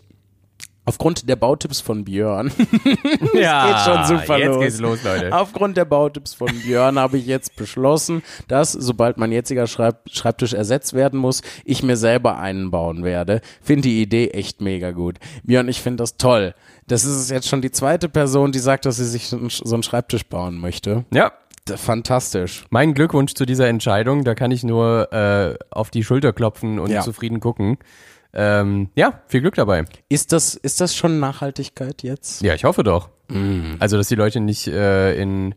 [SPEAKER 1] Aufgrund der Bautipps von Björn
[SPEAKER 2] ja,
[SPEAKER 1] geht schon super
[SPEAKER 2] jetzt
[SPEAKER 1] los.
[SPEAKER 2] geht's los, Leute.
[SPEAKER 1] Aufgrund der Bautipps von Björn habe ich jetzt beschlossen, dass, sobald mein jetziger Schreib Schreibtisch ersetzt werden muss, ich mir selber einen bauen werde. Finde die Idee echt mega gut. Björn, ich finde das toll. Das ist jetzt schon die zweite Person, die sagt, dass sie sich so einen- Schreibtisch bauen möchte.
[SPEAKER 2] Ja,
[SPEAKER 1] Fantastisch.
[SPEAKER 2] mein Glückwunsch zu dieser Entscheidung. Da kann ich nur äh, auf die Schulter klopfen und
[SPEAKER 1] Ja.
[SPEAKER 2] zufrieden gucken. Ähm, ja, viel Glück dabei.
[SPEAKER 1] Ist das, ist das schon Nachhaltigkeit jetzt?
[SPEAKER 2] Ja, ich hoffe doch.
[SPEAKER 1] Mm.
[SPEAKER 2] Also, dass die Leute nicht äh, in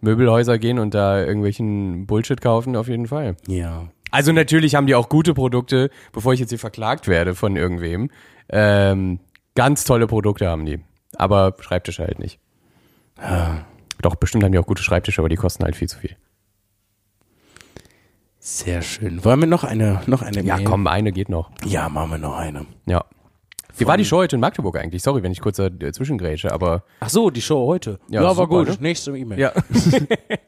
[SPEAKER 2] Möbelhäuser gehen und da irgendwelchen Bullshit kaufen, auf jeden Fall.
[SPEAKER 1] Ja.
[SPEAKER 2] Also natürlich haben die auch gute Produkte, bevor ich jetzt hier verklagt werde von irgendwem. Ähm, ganz tolle Produkte haben die. Aber Schreibtische halt nicht. Doch, bestimmt haben die auch gute Schreibtische, aber die kosten halt viel zu viel.
[SPEAKER 1] Sehr schön. Wollen wir noch eine, noch eine
[SPEAKER 2] Ja,
[SPEAKER 1] Mail?
[SPEAKER 2] komm, eine geht noch.
[SPEAKER 1] Ja, machen wir noch eine.
[SPEAKER 2] Ja. Wie war die Show heute in Magdeburg eigentlich? Sorry, wenn ich kurz äh, zwischengrätsche, aber
[SPEAKER 1] Ach so, die Show heute.
[SPEAKER 2] Ja,
[SPEAKER 1] Ja, war
[SPEAKER 2] super,
[SPEAKER 1] gut.
[SPEAKER 2] ne?
[SPEAKER 1] Nächste E-Mail.
[SPEAKER 2] ja.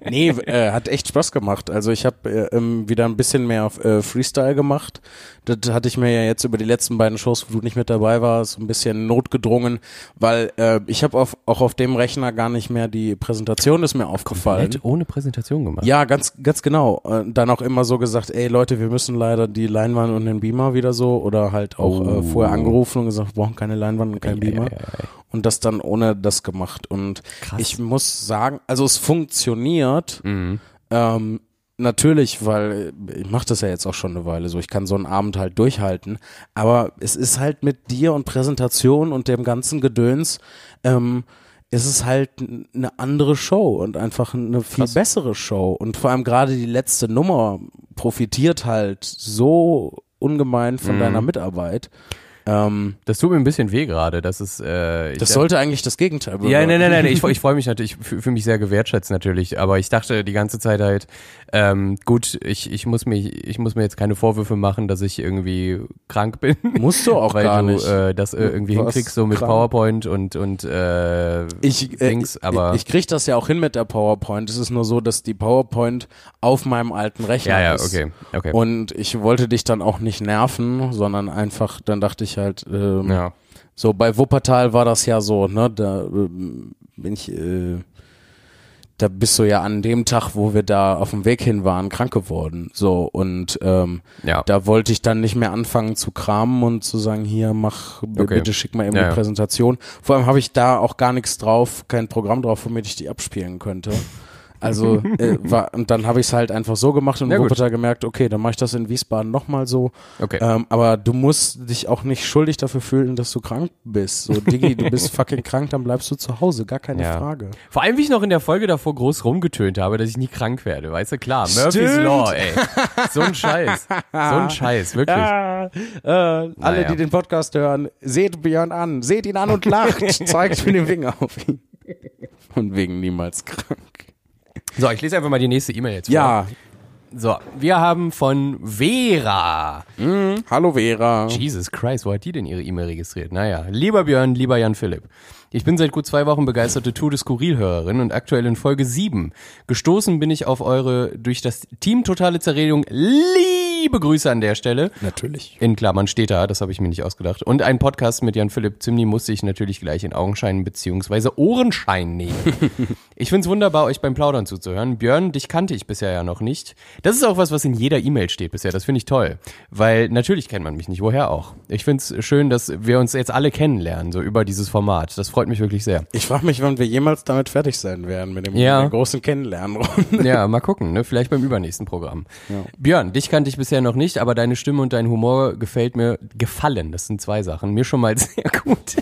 [SPEAKER 1] Nee, äh, hat echt Spaß gemacht. Also ich habe äh, ähm, wieder ein bisschen mehr auf äh, Freestyle gemacht. Das hatte ich mir ja jetzt über die letzten beiden Shows, wo du nicht mit dabei warst, so ein bisschen notgedrungen, weil äh, ich habe auch auf dem Rechner gar nicht mehr die Präsentation ist mir aufgefallen.
[SPEAKER 2] Nett ohne Präsentation gemacht.
[SPEAKER 1] Ja, ganz, ganz genau. Äh, Dann auch immer so gesagt, ey Leute, wir müssen leider die Leinwand und den Beamer wieder so oder halt auch
[SPEAKER 2] Oh.
[SPEAKER 1] äh, vorher angerufen und gesagt, wir brauchen keine Leinwand und keinen
[SPEAKER 2] Ei, ei,
[SPEAKER 1] Beamer.
[SPEAKER 2] ei, ei.
[SPEAKER 1] Und das dann ohne das gemacht. Und
[SPEAKER 2] Krass.
[SPEAKER 1] ich muss sagen, also es funktioniert.
[SPEAKER 2] Mhm.
[SPEAKER 1] Ähm, natürlich, weil äh, ich mache das ja jetzt auch schon eine Weile so. Ich kann so einen Abend halt durchhalten. Aber es ist halt mit dir und Präsentation und dem ganzen Gedöns, ähm, es ist halt eine andere Show und einfach eine viel
[SPEAKER 2] Krass.
[SPEAKER 1] bessere Show. Und vor allem gerade die letzte Nummer profitiert halt so ungemein von
[SPEAKER 2] Mhm.
[SPEAKER 1] deiner Mitarbeit. Ähm,
[SPEAKER 2] Das tut mir ein bisschen weh gerade. Das ist. Äh, ich
[SPEAKER 1] das sollte eigentlich das Gegenteil
[SPEAKER 2] Ja,
[SPEAKER 1] bewirken.
[SPEAKER 2] nein, nein, nein, ich, ich freue mich natürlich, ich fühle mich sehr gewertschätzt natürlich, aber ich dachte die ganze Zeit halt, ähm, gut, ich, ich muss mich, ich muss mir jetzt keine Vorwürfe machen, dass ich irgendwie krank bin.
[SPEAKER 1] Musst du auch
[SPEAKER 2] weil
[SPEAKER 1] gar
[SPEAKER 2] du
[SPEAKER 1] nicht.
[SPEAKER 2] Äh, das äh, irgendwie
[SPEAKER 1] Was
[SPEAKER 2] hinkriegst, so mit
[SPEAKER 1] krank?
[SPEAKER 2] PowerPoint und und äh,
[SPEAKER 1] ich, äh,
[SPEAKER 2] Dings, aber
[SPEAKER 1] ich, ich krieg das ja auch hin mit der PowerPoint. Es ist nur so, dass die PowerPoint auf meinem alten Rechner
[SPEAKER 2] ja, ja,
[SPEAKER 1] ist.
[SPEAKER 2] okay, okay.
[SPEAKER 1] Und ich wollte dich dann auch nicht nerven, sondern einfach, dann dachte ich halt, ähm,
[SPEAKER 2] ja.
[SPEAKER 1] so bei Wuppertal war das ja so, ne, da ähm, bin ich, äh, da bist du ja an dem Tag, wo wir da auf dem Weg hin waren, krank geworden. So, und ähm,
[SPEAKER 2] Ja.
[SPEAKER 1] da wollte ich dann nicht mehr anfangen zu kramen und zu sagen, hier, mach,
[SPEAKER 2] Okay.
[SPEAKER 1] bitte schick mal eben
[SPEAKER 2] Ja, ja.
[SPEAKER 1] Präsentation. Vor allem habe ich da auch gar nichts drauf, kein Programm drauf, womit ich die abspielen könnte. Also äh, war, und dann habe ich es halt einfach so gemacht und
[SPEAKER 2] Ja.
[SPEAKER 1] Wuppertal gemerkt, okay, dann mache ich das in Wiesbaden nochmal so.
[SPEAKER 2] Okay.
[SPEAKER 1] Ähm, aber du musst dich auch nicht schuldig dafür fühlen, dass du krank bist. So, Diggi, du bist fucking krank, dann bleibst du zu Hause, gar keine
[SPEAKER 2] Ja.
[SPEAKER 1] Frage.
[SPEAKER 2] Vor allem, wie ich noch in der Folge davor groß rumgetönt habe, dass ich nie krank werde, weißt du, klar, Murphy's
[SPEAKER 1] Stimmt.
[SPEAKER 2] Law, ey. So ein Scheiß. So ein Scheiß, wirklich.
[SPEAKER 1] Ja, äh, alle,
[SPEAKER 2] Naja.
[SPEAKER 1] die den Podcast hören, seht Björn an, seht ihn an und lacht, zeigt mit dem Finger auf ihn. Und wegen niemals krank.
[SPEAKER 2] So, ich lese einfach mal die nächste E-Mail jetzt vor.
[SPEAKER 1] Ja.
[SPEAKER 2] So, wir haben von Vera.
[SPEAKER 1] Mhm. Hallo Vera.
[SPEAKER 2] Jesus Christ, wo hat die denn ihre E-Mail registriert? Naja, lieber Björn, lieber Jan Philipp. Ich bin seit gut zwei Wochen begeisterte Tour de Skurril-Hörerin und aktuell in Folge 7. Gestoßen bin ich auf eure durch das Team Totale Zerredung liebe Grüße an der Stelle.
[SPEAKER 1] Natürlich.
[SPEAKER 2] In Klammern steht da, das habe ich mir nicht ausgedacht. Und ein Podcast mit Jan Philipp Zimni musste ich natürlich gleich in Augenschein bzw. Ohrenschein nehmen. ich find's wunderbar, euch beim Plaudern zuzuhören. Björn, dich kannte ich bisher ja noch nicht. Das ist auch was, was in jeder E-Mail steht bisher. Das finde ich toll. Weil natürlich kennt man mich nicht. Woher auch? Ich find's schön, dass wir uns jetzt alle kennenlernen, so über dieses Format. Das freut mich wirklich sehr.
[SPEAKER 1] Ich frage mich, wann wir jemals damit fertig sein werden, mit dem
[SPEAKER 2] Ja.
[SPEAKER 1] großen Kennenlernrunde.
[SPEAKER 2] Ja, mal gucken, ne? Vielleicht beim übernächsten Programm. Björn, dich kannte ich bisher noch nicht, aber deine Stimme und dein Humor gefällt mir gefallen. Das sind zwei Sachen. Mir schon mal sehr gut.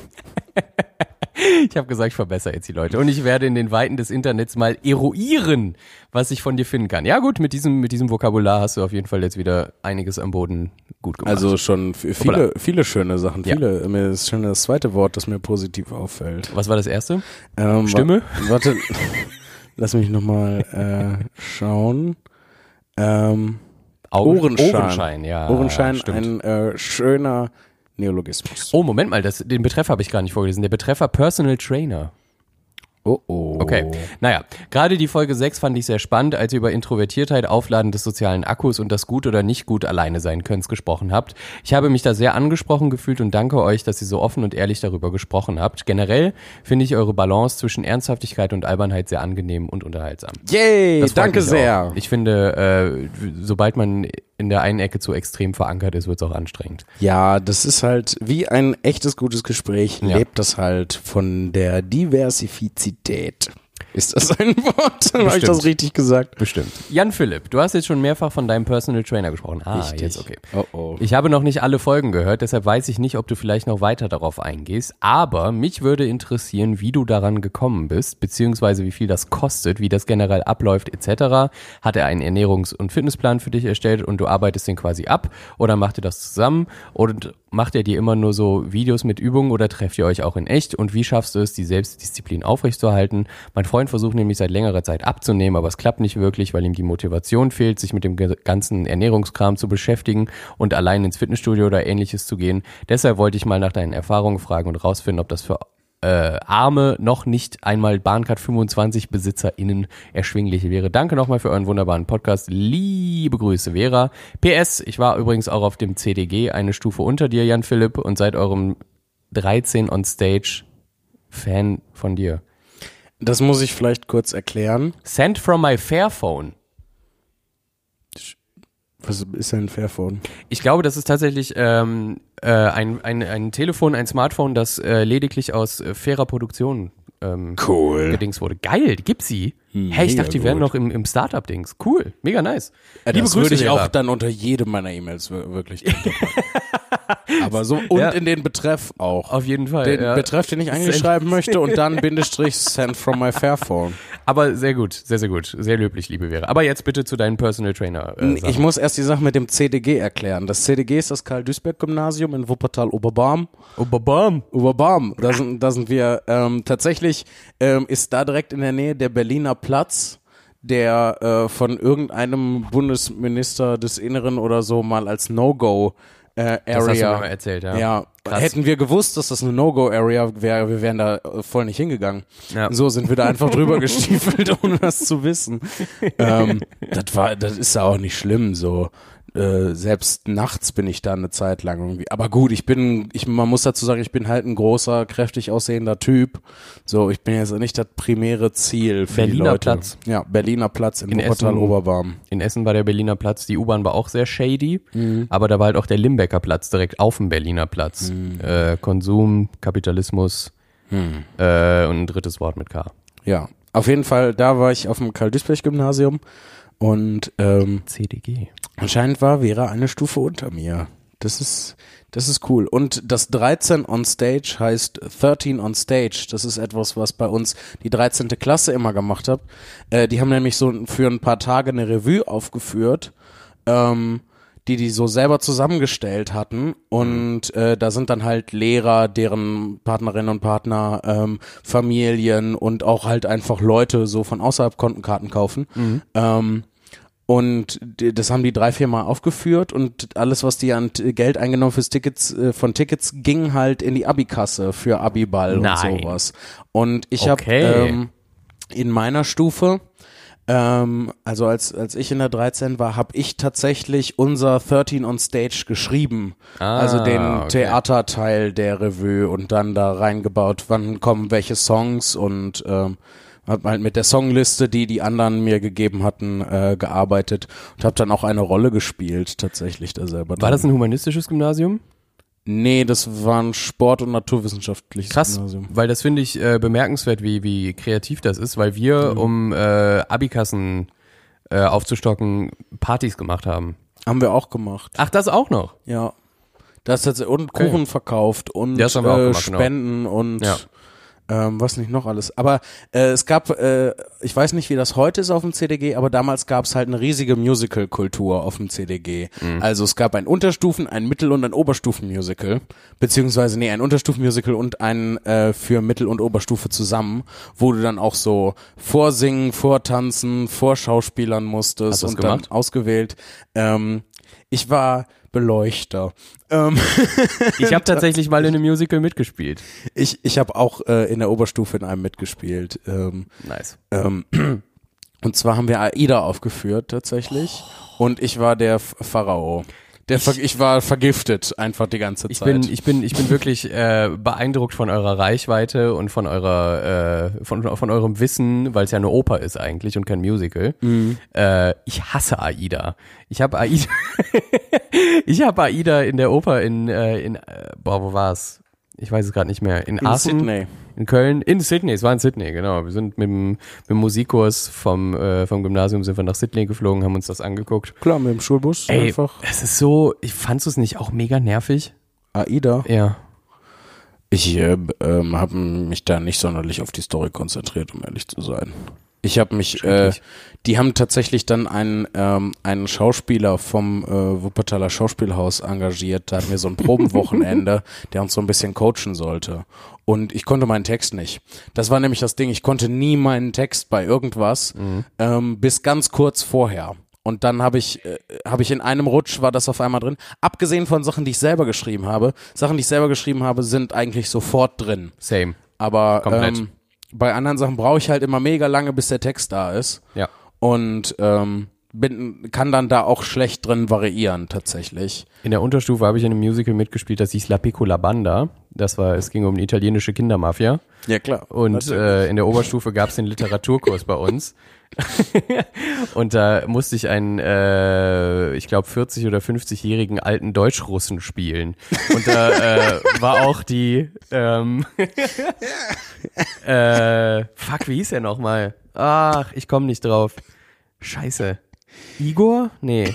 [SPEAKER 2] Ich habe gesagt, ich verbessere jetzt die Leute. Und ich werde in den Weiten des Internets mal eruieren, was ich von dir finden kann. Ja gut, mit diesem, mit diesem Vokabular hast du auf jeden Fall jetzt wieder einiges am Boden gut gemacht.
[SPEAKER 1] Also schon viele, viele schöne Sachen.
[SPEAKER 2] Ja.
[SPEAKER 1] Viele. Mir ist schon das zweite Wort, das mir positiv auffällt.
[SPEAKER 2] was war das erste?
[SPEAKER 1] Ähm,
[SPEAKER 2] Stimme?
[SPEAKER 1] wa- Warte, lass mich nochmal äh, schauen. Ähm,
[SPEAKER 2] Augen-
[SPEAKER 1] Ohrenschein.
[SPEAKER 2] Ohrenschein, ja.
[SPEAKER 1] Ohrenschein,
[SPEAKER 2] stimmt.
[SPEAKER 1] ein äh, schöner Neologismus.
[SPEAKER 2] Oh, Moment mal, das, den Betreff habe ich gar nicht vorgelesen. Der Betreffer Personal Trainer.
[SPEAKER 1] Oh, oh.
[SPEAKER 2] Okay. Naja, gerade die Folge 6 fand ich sehr spannend, als ihr über Introvertiertheit, Aufladen des sozialen Akkus und das gut oder nicht gut alleine sein Könns gesprochen habt. Ich habe mich da sehr angesprochen gefühlt und danke euch, dass ihr so offen und ehrlich darüber gesprochen habt. Generell finde ich eure Balance zwischen Ernsthaftigkeit und Albernheit sehr angenehm und unterhaltsam.
[SPEAKER 1] Yay, danke sehr.
[SPEAKER 2] Auch. Ich finde, äh, sobald man in der einen Ecke zu extrem verankert ist, wird es auch anstrengend.
[SPEAKER 1] Ja, das ist halt wie ein echtes gutes Gespräch,
[SPEAKER 2] Ja.
[SPEAKER 1] lebt das halt von der Diversifizität. Ist das ein Wort? Habe ich das richtig gesagt?
[SPEAKER 2] Bestimmt. Jan Philipp, du hast jetzt schon mehrfach von deinem Personal Trainer gesprochen. Ah,
[SPEAKER 1] Richtig.
[SPEAKER 2] jetzt okay.
[SPEAKER 1] Oh, oh.
[SPEAKER 2] Ich habe noch nicht alle Folgen gehört, deshalb weiß ich nicht, ob du vielleicht noch weiter darauf eingehst. Aber mich würde interessieren, wie du daran gekommen bist, beziehungsweise wie viel das kostet, wie das generell abläuft, etc. Hat er einen Ernährungs- und Fitnessplan für dich erstellt und du arbeitest den quasi ab? Oder macht ihr das zusammen? Und macht er dir immer nur so Videos mit Übungen oder trefft ihr euch auch in echt? Und wie schaffst du es, die Selbstdisziplin aufrechtzuerhalten? Mein Freund versucht nämlich seit längerer Zeit abzunehmen, aber es klappt nicht wirklich, weil ihm die Motivation fehlt, sich mit dem ganzen Ernährungskram zu beschäftigen und allein ins Fitnessstudio oder ähnliches zu gehen. Deshalb wollte ich mal nach deinen Erfahrungen fragen und rausfinden, ob das für äh, arme, noch nicht einmal Bahncard 25 BesitzerInnen erschwinglich wäre. Danke nochmal für euren wunderbaren Podcast. Liebe Grüße, Vera. PS, ich war übrigens auch auf dem CDG eine Stufe unter dir, Jan Philipp, und seit eurem 13 on Stage Fan von dir.
[SPEAKER 1] Das muss ich vielleicht kurz erklären.
[SPEAKER 2] Sent from my Fairphone.
[SPEAKER 1] Was ist denn ein Fairphone?
[SPEAKER 2] Ich glaube, das ist tatsächlich ähm, äh, ein, ein, ein Telefon, ein Smartphone, das äh, lediglich aus äh, fairer Produktion ähm,
[SPEAKER 1] Cool.
[SPEAKER 2] gedings wurde. Geil, gibt's sie? hey, ich dachte, die wären
[SPEAKER 1] gut.
[SPEAKER 2] noch im, im Startup-Dings. Cool, mega nice.
[SPEAKER 1] Äh,
[SPEAKER 2] Liebe
[SPEAKER 1] das
[SPEAKER 2] Grüße,
[SPEAKER 1] würde ich auch dann unter jedem meiner E-Mails wir- wirklich. Aber so, und
[SPEAKER 2] Ja.
[SPEAKER 1] in den Betreff auch.
[SPEAKER 2] Auf jeden Fall.
[SPEAKER 1] den
[SPEAKER 2] ja.
[SPEAKER 1] Betreff, den ich eingeschreiben möchte und dann Bindestrich send from my Fairphone.
[SPEAKER 2] Aber sehr gut, sehr, sehr gut. Sehr löblich, liebe Vera. Aber jetzt bitte zu deinem Personal Trainer. Äh,
[SPEAKER 1] Ich muss erst die Sache mit dem CDG erklären. Das CDG ist das Karl-Duisberg-Gymnasium in Wuppertal-Oberbarm.
[SPEAKER 2] babam.
[SPEAKER 1] Oberbarm, da sind, da sind wir ähm, tatsächlich, ähm, ist da direkt in der Nähe der Berliner Platz, der äh, von irgendeinem Bundesminister des Inneren oder so mal als No-Go äh,
[SPEAKER 2] Das hast du mir
[SPEAKER 1] Area.
[SPEAKER 2] mal erzählt, ja.
[SPEAKER 1] Ja,
[SPEAKER 2] Krass.
[SPEAKER 1] hätten wir gewusst, dass das eine No-Go-Area wäre, wir wären da äh, voll nicht hingegangen.
[SPEAKER 2] Ja.
[SPEAKER 1] So sind wir da einfach drüber gestiefelt, ohne das zu wissen. Ähm, das war, das ist ja auch nicht schlimm, so. Äh, selbst nachts bin ich da eine Zeit lang irgendwie. Aber gut, ich bin, ich, man muss dazu sagen, ich bin halt ein großer, kräftig aussehender Typ. So, ich bin jetzt nicht das primäre Ziel für die
[SPEAKER 2] Berliner
[SPEAKER 1] Leute.
[SPEAKER 2] Platz.
[SPEAKER 1] Ja, Berliner Platz in,
[SPEAKER 2] In
[SPEAKER 1] Wuppertal
[SPEAKER 2] Essen.
[SPEAKER 1] Oberbarm.
[SPEAKER 2] In Essen war der Berliner Platz, die U-Bahn war auch sehr shady,
[SPEAKER 1] Mhm.
[SPEAKER 2] aber da war halt auch der Limbecker Platz direkt auf dem Berliner Platz.
[SPEAKER 1] Mhm.
[SPEAKER 2] Äh, Konsum, Kapitalismus äh, und ein drittes Wort mit K.
[SPEAKER 1] Ja, auf jeden Fall, da war ich auf dem Karl-Duisberg-Gymnasium und ähm,
[SPEAKER 2] CDG.
[SPEAKER 1] Anscheinend war Vera eine Stufe unter mir. Das ist, das ist cool. Und das 13 on Stage heißt 13 on Stage. Das ist etwas, was bei uns die 13. Klasse immer gemacht hat. Äh, die haben nämlich so für ein paar Tage eine Revue aufgeführt, ähm, die die so selber zusammengestellt hatten und äh, da sind dann halt Lehrer, deren Partnerinnen und Partner, ähm, Familien und auch halt einfach Leute so von außerhalb konnten Karten kaufen. Ähm, und das haben die drei, vier Mal aufgeführt und alles, was die an Geld eingenommen fürs Tickets, äh, von Tickets, ging halt in die Abikasse für Abiball
[SPEAKER 2] Nein.
[SPEAKER 1] und sowas. Und ich habe
[SPEAKER 2] Okay.
[SPEAKER 1] ähm, in meiner Stufe, ähm, also als, als ich in der 13 war, habe ich tatsächlich unser 13 on Stage geschrieben.
[SPEAKER 2] Ah,
[SPEAKER 1] also den
[SPEAKER 2] okay.
[SPEAKER 1] Theaterteil der Revue und dann da reingebaut, wann kommen welche Songs und ähm, habe halt mit der Songliste, die die anderen mir gegeben hatten, äh, gearbeitet und habe dann auch eine Rolle gespielt, tatsächlich da selber.
[SPEAKER 2] War
[SPEAKER 1] drin.
[SPEAKER 2] das ein humanistisches Gymnasium?
[SPEAKER 1] Nee, das war ein Sport- und naturwissenschaftliches
[SPEAKER 2] Krass,
[SPEAKER 1] Gymnasium.
[SPEAKER 2] weil das finde ich äh, bemerkenswert, wie, wie kreativ das ist, weil wir,
[SPEAKER 1] Mhm.
[SPEAKER 2] um äh, Abikassen äh, aufzustocken, Partys gemacht haben.
[SPEAKER 1] Haben wir auch gemacht.
[SPEAKER 2] Ach, das auch noch?
[SPEAKER 1] Ja. Das hat und
[SPEAKER 2] Okay.
[SPEAKER 1] Kuchen verkauft und äh,
[SPEAKER 2] gemacht, genau.
[SPEAKER 1] Spenden und
[SPEAKER 2] Ja.
[SPEAKER 1] Ähm, was nicht noch alles. Aber äh, es gab, äh, ich weiß nicht, wie das heute ist auf dem CDG, aber damals gab es halt eine riesige Musical-Kultur auf dem CDG.
[SPEAKER 2] Mhm.
[SPEAKER 1] Also es gab ein Unterstufen-, ein Mittel- und ein Oberstufen-Musical, beziehungsweise nee, ein Unterstufen-Musical und ein äh, für Mittel- und Oberstufe zusammen, wo du dann auch so vorsingen, vortanzen, vorschauspielern musstest und dann
[SPEAKER 2] gemacht?
[SPEAKER 1] ausgewählt. Ähm, ich war Beleuchter. Ähm,
[SPEAKER 2] Ich habe tatsächlich mal in einem Musical mitgespielt.
[SPEAKER 1] ich ich habe auch äh, in der Oberstufe in einem mitgespielt. Ähm,
[SPEAKER 2] Nice.
[SPEAKER 1] ähm, und zwar haben wir Aida aufgeführt tatsächlich. Und ich war der Pharao. Der ich, ich war vergiftet einfach die ganze
[SPEAKER 2] Ich
[SPEAKER 1] Zeit.
[SPEAKER 2] bin, ich bin, ich bin wirklich äh, beeindruckt von eurer Reichweite und von eurer, äh, von, von eurem Wissen, weil es ja eine Oper ist eigentlich und kein Musical.
[SPEAKER 1] Mhm.
[SPEAKER 2] Äh, ich hasse Aida. Ich habe Aida, ich habe Aida in der Oper in, äh, in, äh, boah, wo war's? Ich weiß es gerade nicht mehr. In,
[SPEAKER 1] in
[SPEAKER 2] Aachen,
[SPEAKER 1] Sydney.
[SPEAKER 2] in Köln, in Sydney. Es war in Sydney, genau. Wir sind mit dem, mit dem Musikkurs vom, äh, vom Gymnasium sind wir nach Sydney geflogen, haben uns das angeguckt.
[SPEAKER 1] Klar, mit dem Schulbus
[SPEAKER 2] Ey,
[SPEAKER 1] einfach.
[SPEAKER 2] es ist so, ich fandst du es nicht auch mega nervig?
[SPEAKER 1] Aida.
[SPEAKER 2] Ja.
[SPEAKER 1] Ich äh, ähm, habe mich da nicht sonderlich auf die Story konzentriert, um ehrlich zu sein. Ich habe mich, äh, die haben tatsächlich dann einen, ähm, einen Schauspieler vom äh, Wuppertaler Schauspielhaus engagiert. Da hatten wir so ein Probenwochenende, der uns so ein bisschen coachen sollte. Und ich konnte meinen Text nicht. Das war nämlich das Ding. Ich konnte nie meinen Text bei irgendwas ähm, bis ganz kurz vorher. Und dann habe ich, äh, habe ich in einem Rutsch war das auf einmal drin. Abgesehen von Sachen, die ich selber geschrieben habe. Sachen, die ich selber geschrieben habe, sind eigentlich sofort drin.
[SPEAKER 2] Same.
[SPEAKER 1] Aber
[SPEAKER 2] Komplett.
[SPEAKER 1] ähm, bei anderen Sachen brauche ich halt immer mega lange, bis der Text da ist.
[SPEAKER 2] Ja.
[SPEAKER 1] Und ähm, bin, kann dann da auch schlecht drin variieren, tatsächlich.
[SPEAKER 2] In der Unterstufe habe ich in einem Musical mitgespielt, das hieß La Piccola Banda. Das war, es ging um eine italienische Kindermafia.
[SPEAKER 1] Ja, klar.
[SPEAKER 2] Und äh, in der Oberstufe gab es den Literaturkurs bei uns. und da musste ich einen, äh, ich glaube, 40- oder 50-jährigen alten Deutschrussen spielen. Und da äh, war auch die, ähm, äh, fuck, wie hieß er nochmal? Ach, ich komme nicht drauf. Scheiße. Igor? Nee.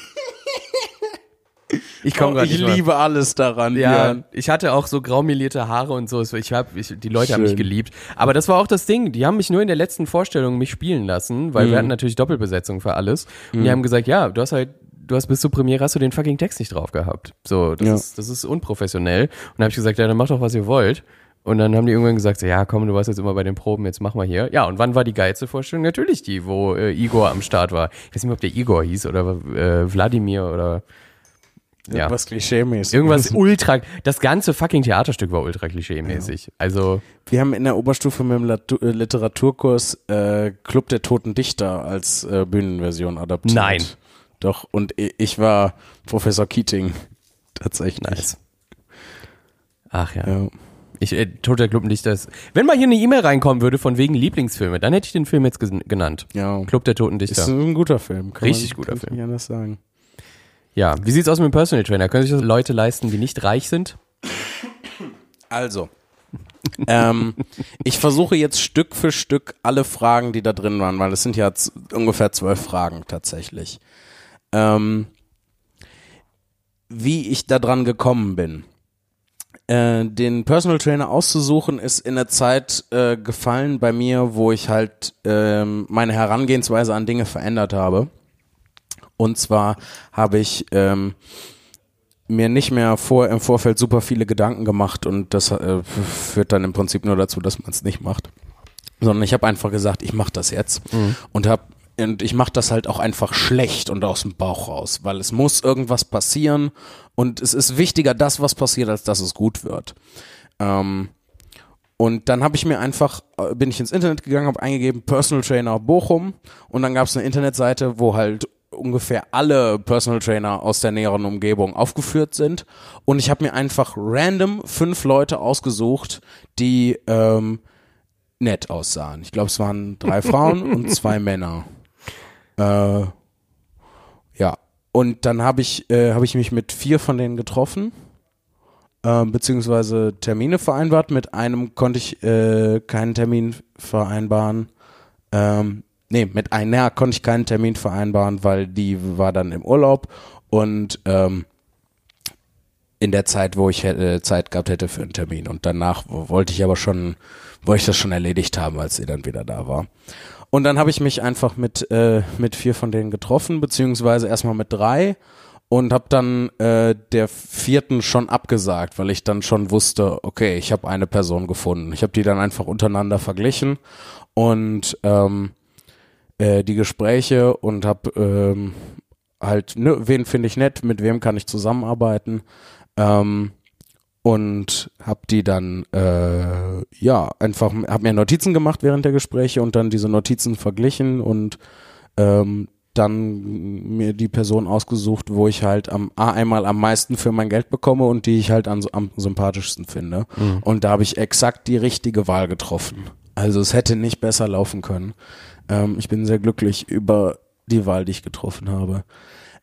[SPEAKER 2] Ich komme
[SPEAKER 1] Oh, ich
[SPEAKER 2] nicht mal.
[SPEAKER 1] liebe alles daran,
[SPEAKER 2] Ja,
[SPEAKER 1] Björn.
[SPEAKER 2] ich hatte auch so graumelierte Haare und so. Ich hab, ich, die Leute haben mich
[SPEAKER 1] Schön.
[SPEAKER 2] geliebt. Aber das war auch das Ding. Die haben mich nur in der letzten Vorstellung mich spielen lassen, weil wir hatten natürlich Doppelbesetzung für alles. Und die haben gesagt, ja, du hast halt, du hast bis zur Premiere hast du den fucking Text nicht drauf gehabt. So, das
[SPEAKER 1] Ja.
[SPEAKER 2] ist, das ist unprofessionell. Und dann habe ich gesagt, ja, dann macht doch, was ihr wollt. Und dann haben die irgendwann gesagt, so, ja, komm, du warst jetzt immer bei den Proben, jetzt mach mal hier. Ja, und wann war die geilste Vorstellung? Natürlich die, wo äh, Igor am Start war. Ich weiß nicht mehr, ob der Igor hieß oder äh, Wladimir oder ja.
[SPEAKER 1] Was klischee-mäßig.
[SPEAKER 2] Irgendwas ultra, das ganze fucking Theaterstück war ultra klischee-mäßig. Also,
[SPEAKER 1] Wir haben in der Oberstufe mit dem äh, Literaturkurs äh, Club der Toten Dichter als äh, Bühnenversion adaptiert.
[SPEAKER 2] Nein.
[SPEAKER 1] Doch, und ich war Professor Keating. Tatsächlich.
[SPEAKER 2] nice. Ach ja.
[SPEAKER 1] Ja.
[SPEAKER 2] Ich, äh, Toter Club nicht das. Wenn mal hier eine E-Mail reinkommen würde von wegen Lieblingsfilme, dann hätte ich den Film jetzt genannt.
[SPEAKER 1] ja.
[SPEAKER 2] Club der Toten
[SPEAKER 1] Ist
[SPEAKER 2] Dichter.
[SPEAKER 1] ein guter Film. Kann
[SPEAKER 2] Richtig
[SPEAKER 1] man,
[SPEAKER 2] guter
[SPEAKER 1] kann
[SPEAKER 2] Film.
[SPEAKER 1] Ich nicht anders sagen.
[SPEAKER 2] Ja. Wie sieht's aus mit dem Personal Trainer? Können sich das Leute leisten, die nicht reich sind?
[SPEAKER 1] Also, ähm, ich versuche jetzt Stück für Stück alle Fragen, die da drin waren, weil es sind ja ungefähr zwölf Fragen tatsächlich. Ähm, wie ich da dran gekommen bin. Äh, den Personal Trainer auszusuchen ist in der Zeit äh, gefallen bei mir, wo ich halt ähm, meine Herangehensweise an Dinge verändert habe. Und zwar habe ich ähm, mir nicht mehr vor im Vorfeld super viele Gedanken gemacht und das äh, führt dann im Prinzip nur dazu, dass man es nicht macht. Sondern ich habe einfach gesagt, ich mache das jetzt
[SPEAKER 2] Mhm.
[SPEAKER 1] und habe und ich mache das halt auch einfach schlecht und aus dem Bauch raus, weil es muss irgendwas passieren und es ist wichtiger, das was passiert, als dass es gut wird. Ähm, und dann habe ich mir einfach, äh, bin ich ins Internet gegangen, habe eingegeben Personal Trainer Bochum und dann gab es eine Internetseite, wo halt ungefähr alle Personal Trainer aus der näheren Umgebung aufgeführt sind. Und ich habe mir einfach random fünf Leute ausgesucht, die ähm, nett aussahen. Ich glaube, es waren drei Frauen und zwei Männer. Äh, ja. Und dann habe ich, äh, hab ich mich mit vier von denen getroffen äh, beziehungsweise Termine vereinbart. Mit einem konnte ich äh, keinen Termin vereinbaren. Ähm, nee, mit einer konnte ich keinen Termin vereinbaren, weil die war dann im Urlaub und ähm, in der Zeit, wo ich hätte, Zeit gehabt hätte für einen Termin. Und danach wollte ich aber schon, wollte ich das schon erledigt haben, als sie dann wieder da war. Und dann habe ich mich einfach mit, äh, mit vier von denen getroffen, beziehungsweise erstmal mit drei und habe dann äh, der vierten schon abgesagt, weil ich dann schon wusste, okay, ich habe eine Person gefunden. Ich habe die dann einfach untereinander verglichen und ähm, äh, die Gespräche und habe ähm, halt, ne, wen finde ich nett, mit wem kann ich zusammenarbeiten ähm, und habe die dann äh, ja einfach, habe mir Notizen gemacht während der Gespräche und dann diese Notizen verglichen und ähm, dann mir die Person ausgesucht, wo ich halt am A einmal am meisten für mein Geld bekomme und die ich halt am, am sympathischsten finde. Und da habe ich exakt die richtige Wahl getroffen. Also es hätte nicht besser laufen können. Ähm, ich bin sehr glücklich über die Wahl, die ich getroffen habe.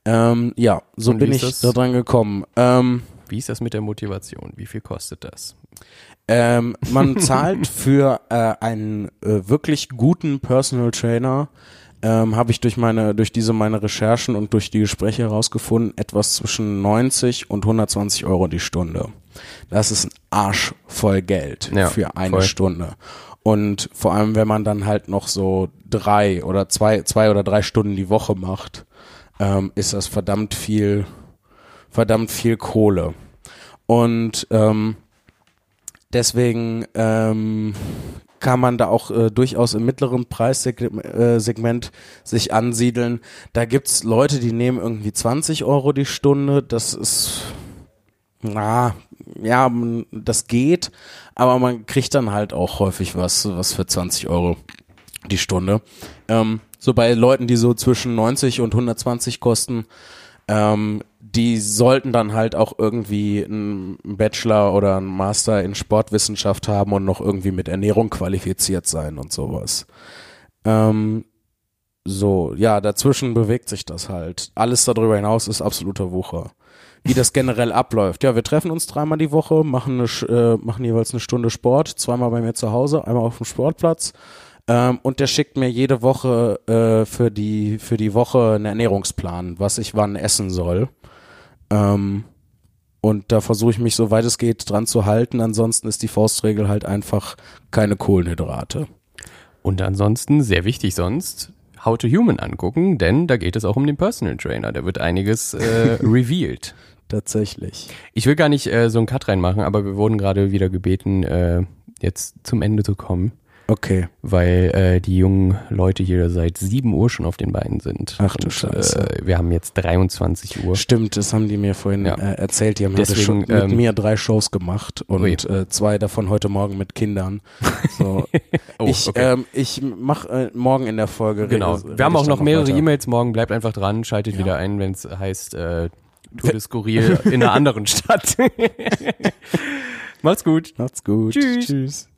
[SPEAKER 1] Ähm, ja, so bin ich da dran gekommen. Ähm,
[SPEAKER 2] Wie ist das mit der Motivation? Wie viel kostet das?
[SPEAKER 1] ähm, man zahlt für äh, einen äh, wirklich guten Personal Trainer, ähm, habe ich durch meine, durch diese meine Recherchen und durch die Gespräche herausgefunden, etwas zwischen 90 und 120 Euro die Stunde. Das ist ein Arsch voll Geld
[SPEAKER 2] Ja,
[SPEAKER 1] für eine
[SPEAKER 2] voll.
[SPEAKER 1] Stunde. Und vor allem, wenn man dann halt noch so drei oder zwei, zwei oder drei Stunden die Woche macht, ähm, ist das verdammt viel, verdammt viel Kohle. Und ähm, deswegen ähm, kann man da auch äh, durchaus im mittleren Preissegment äh, sich ansiedeln. Da gibt's Leute, die nehmen irgendwie 20 Euro die Stunde. Das ist, na, ja, das geht, aber man kriegt dann halt auch häufig was, was für 20 Euro die Stunde. Ähm, so bei Leuten, die so zwischen 90 und 120 kosten, ähm, die sollten dann halt auch irgendwie einen Bachelor oder einen Master in Sportwissenschaft haben und noch irgendwie mit Ernährung qualifiziert sein und sowas. Ähm, so, ja, dazwischen bewegt sich das halt. Alles darüber hinaus ist absoluter Wucher. Wie das generell abläuft. Ja, wir treffen uns dreimal die Woche, machen, eine, äh, machen jeweils eine Stunde Sport, zweimal bei mir zu Hause, einmal auf dem Sportplatz. Ähm, und der schickt mir jede Woche äh, für, die, für die Woche einen Ernährungsplan, was ich wann essen soll. Ähm, und da versuche ich mich, soweit es geht, dran zu halten. Ansonsten ist die Faustregel halt einfach keine Kohlenhydrate.
[SPEAKER 2] Und ansonsten, sehr wichtig sonst, How to Human angucken, denn da geht es auch um den Personal Trainer. Da wird einiges äh, revealed.
[SPEAKER 1] Tatsächlich.
[SPEAKER 2] Ich will gar nicht äh, so einen Cut reinmachen, aber wir wurden gerade wieder gebeten, äh, jetzt zum Ende zu kommen,
[SPEAKER 1] Okay.
[SPEAKER 2] weil äh, die jungen Leute hier seit 7 Uhr schon auf den Beinen sind.
[SPEAKER 1] Ach du
[SPEAKER 2] Und,
[SPEAKER 1] Scheiße.
[SPEAKER 2] Äh, wir haben jetzt 23 Uhr.
[SPEAKER 1] Stimmt, das haben die mir vorhin
[SPEAKER 2] Ja.
[SPEAKER 1] äh, erzählt. Die haben
[SPEAKER 2] Deswegen,
[SPEAKER 1] schon mit
[SPEAKER 2] ähm,
[SPEAKER 1] mir drei Shows gemacht und äh, zwei davon heute Morgen mit Kindern. So,
[SPEAKER 2] Oh,
[SPEAKER 1] ich
[SPEAKER 2] okay.
[SPEAKER 1] ähm, ich mache äh, morgen in der Folge.
[SPEAKER 2] Genau.
[SPEAKER 1] rede-
[SPEAKER 2] Wir haben auch noch mehrere. E-Mails morgen. Bleibt einfach dran, schaltet
[SPEAKER 1] Ja.
[SPEAKER 2] wieder ein, wenn es heißt äh, Tour de Skurril in einer anderen Stadt. Macht's gut.
[SPEAKER 1] Macht's gut.
[SPEAKER 2] Tschüss.
[SPEAKER 1] Tschüss.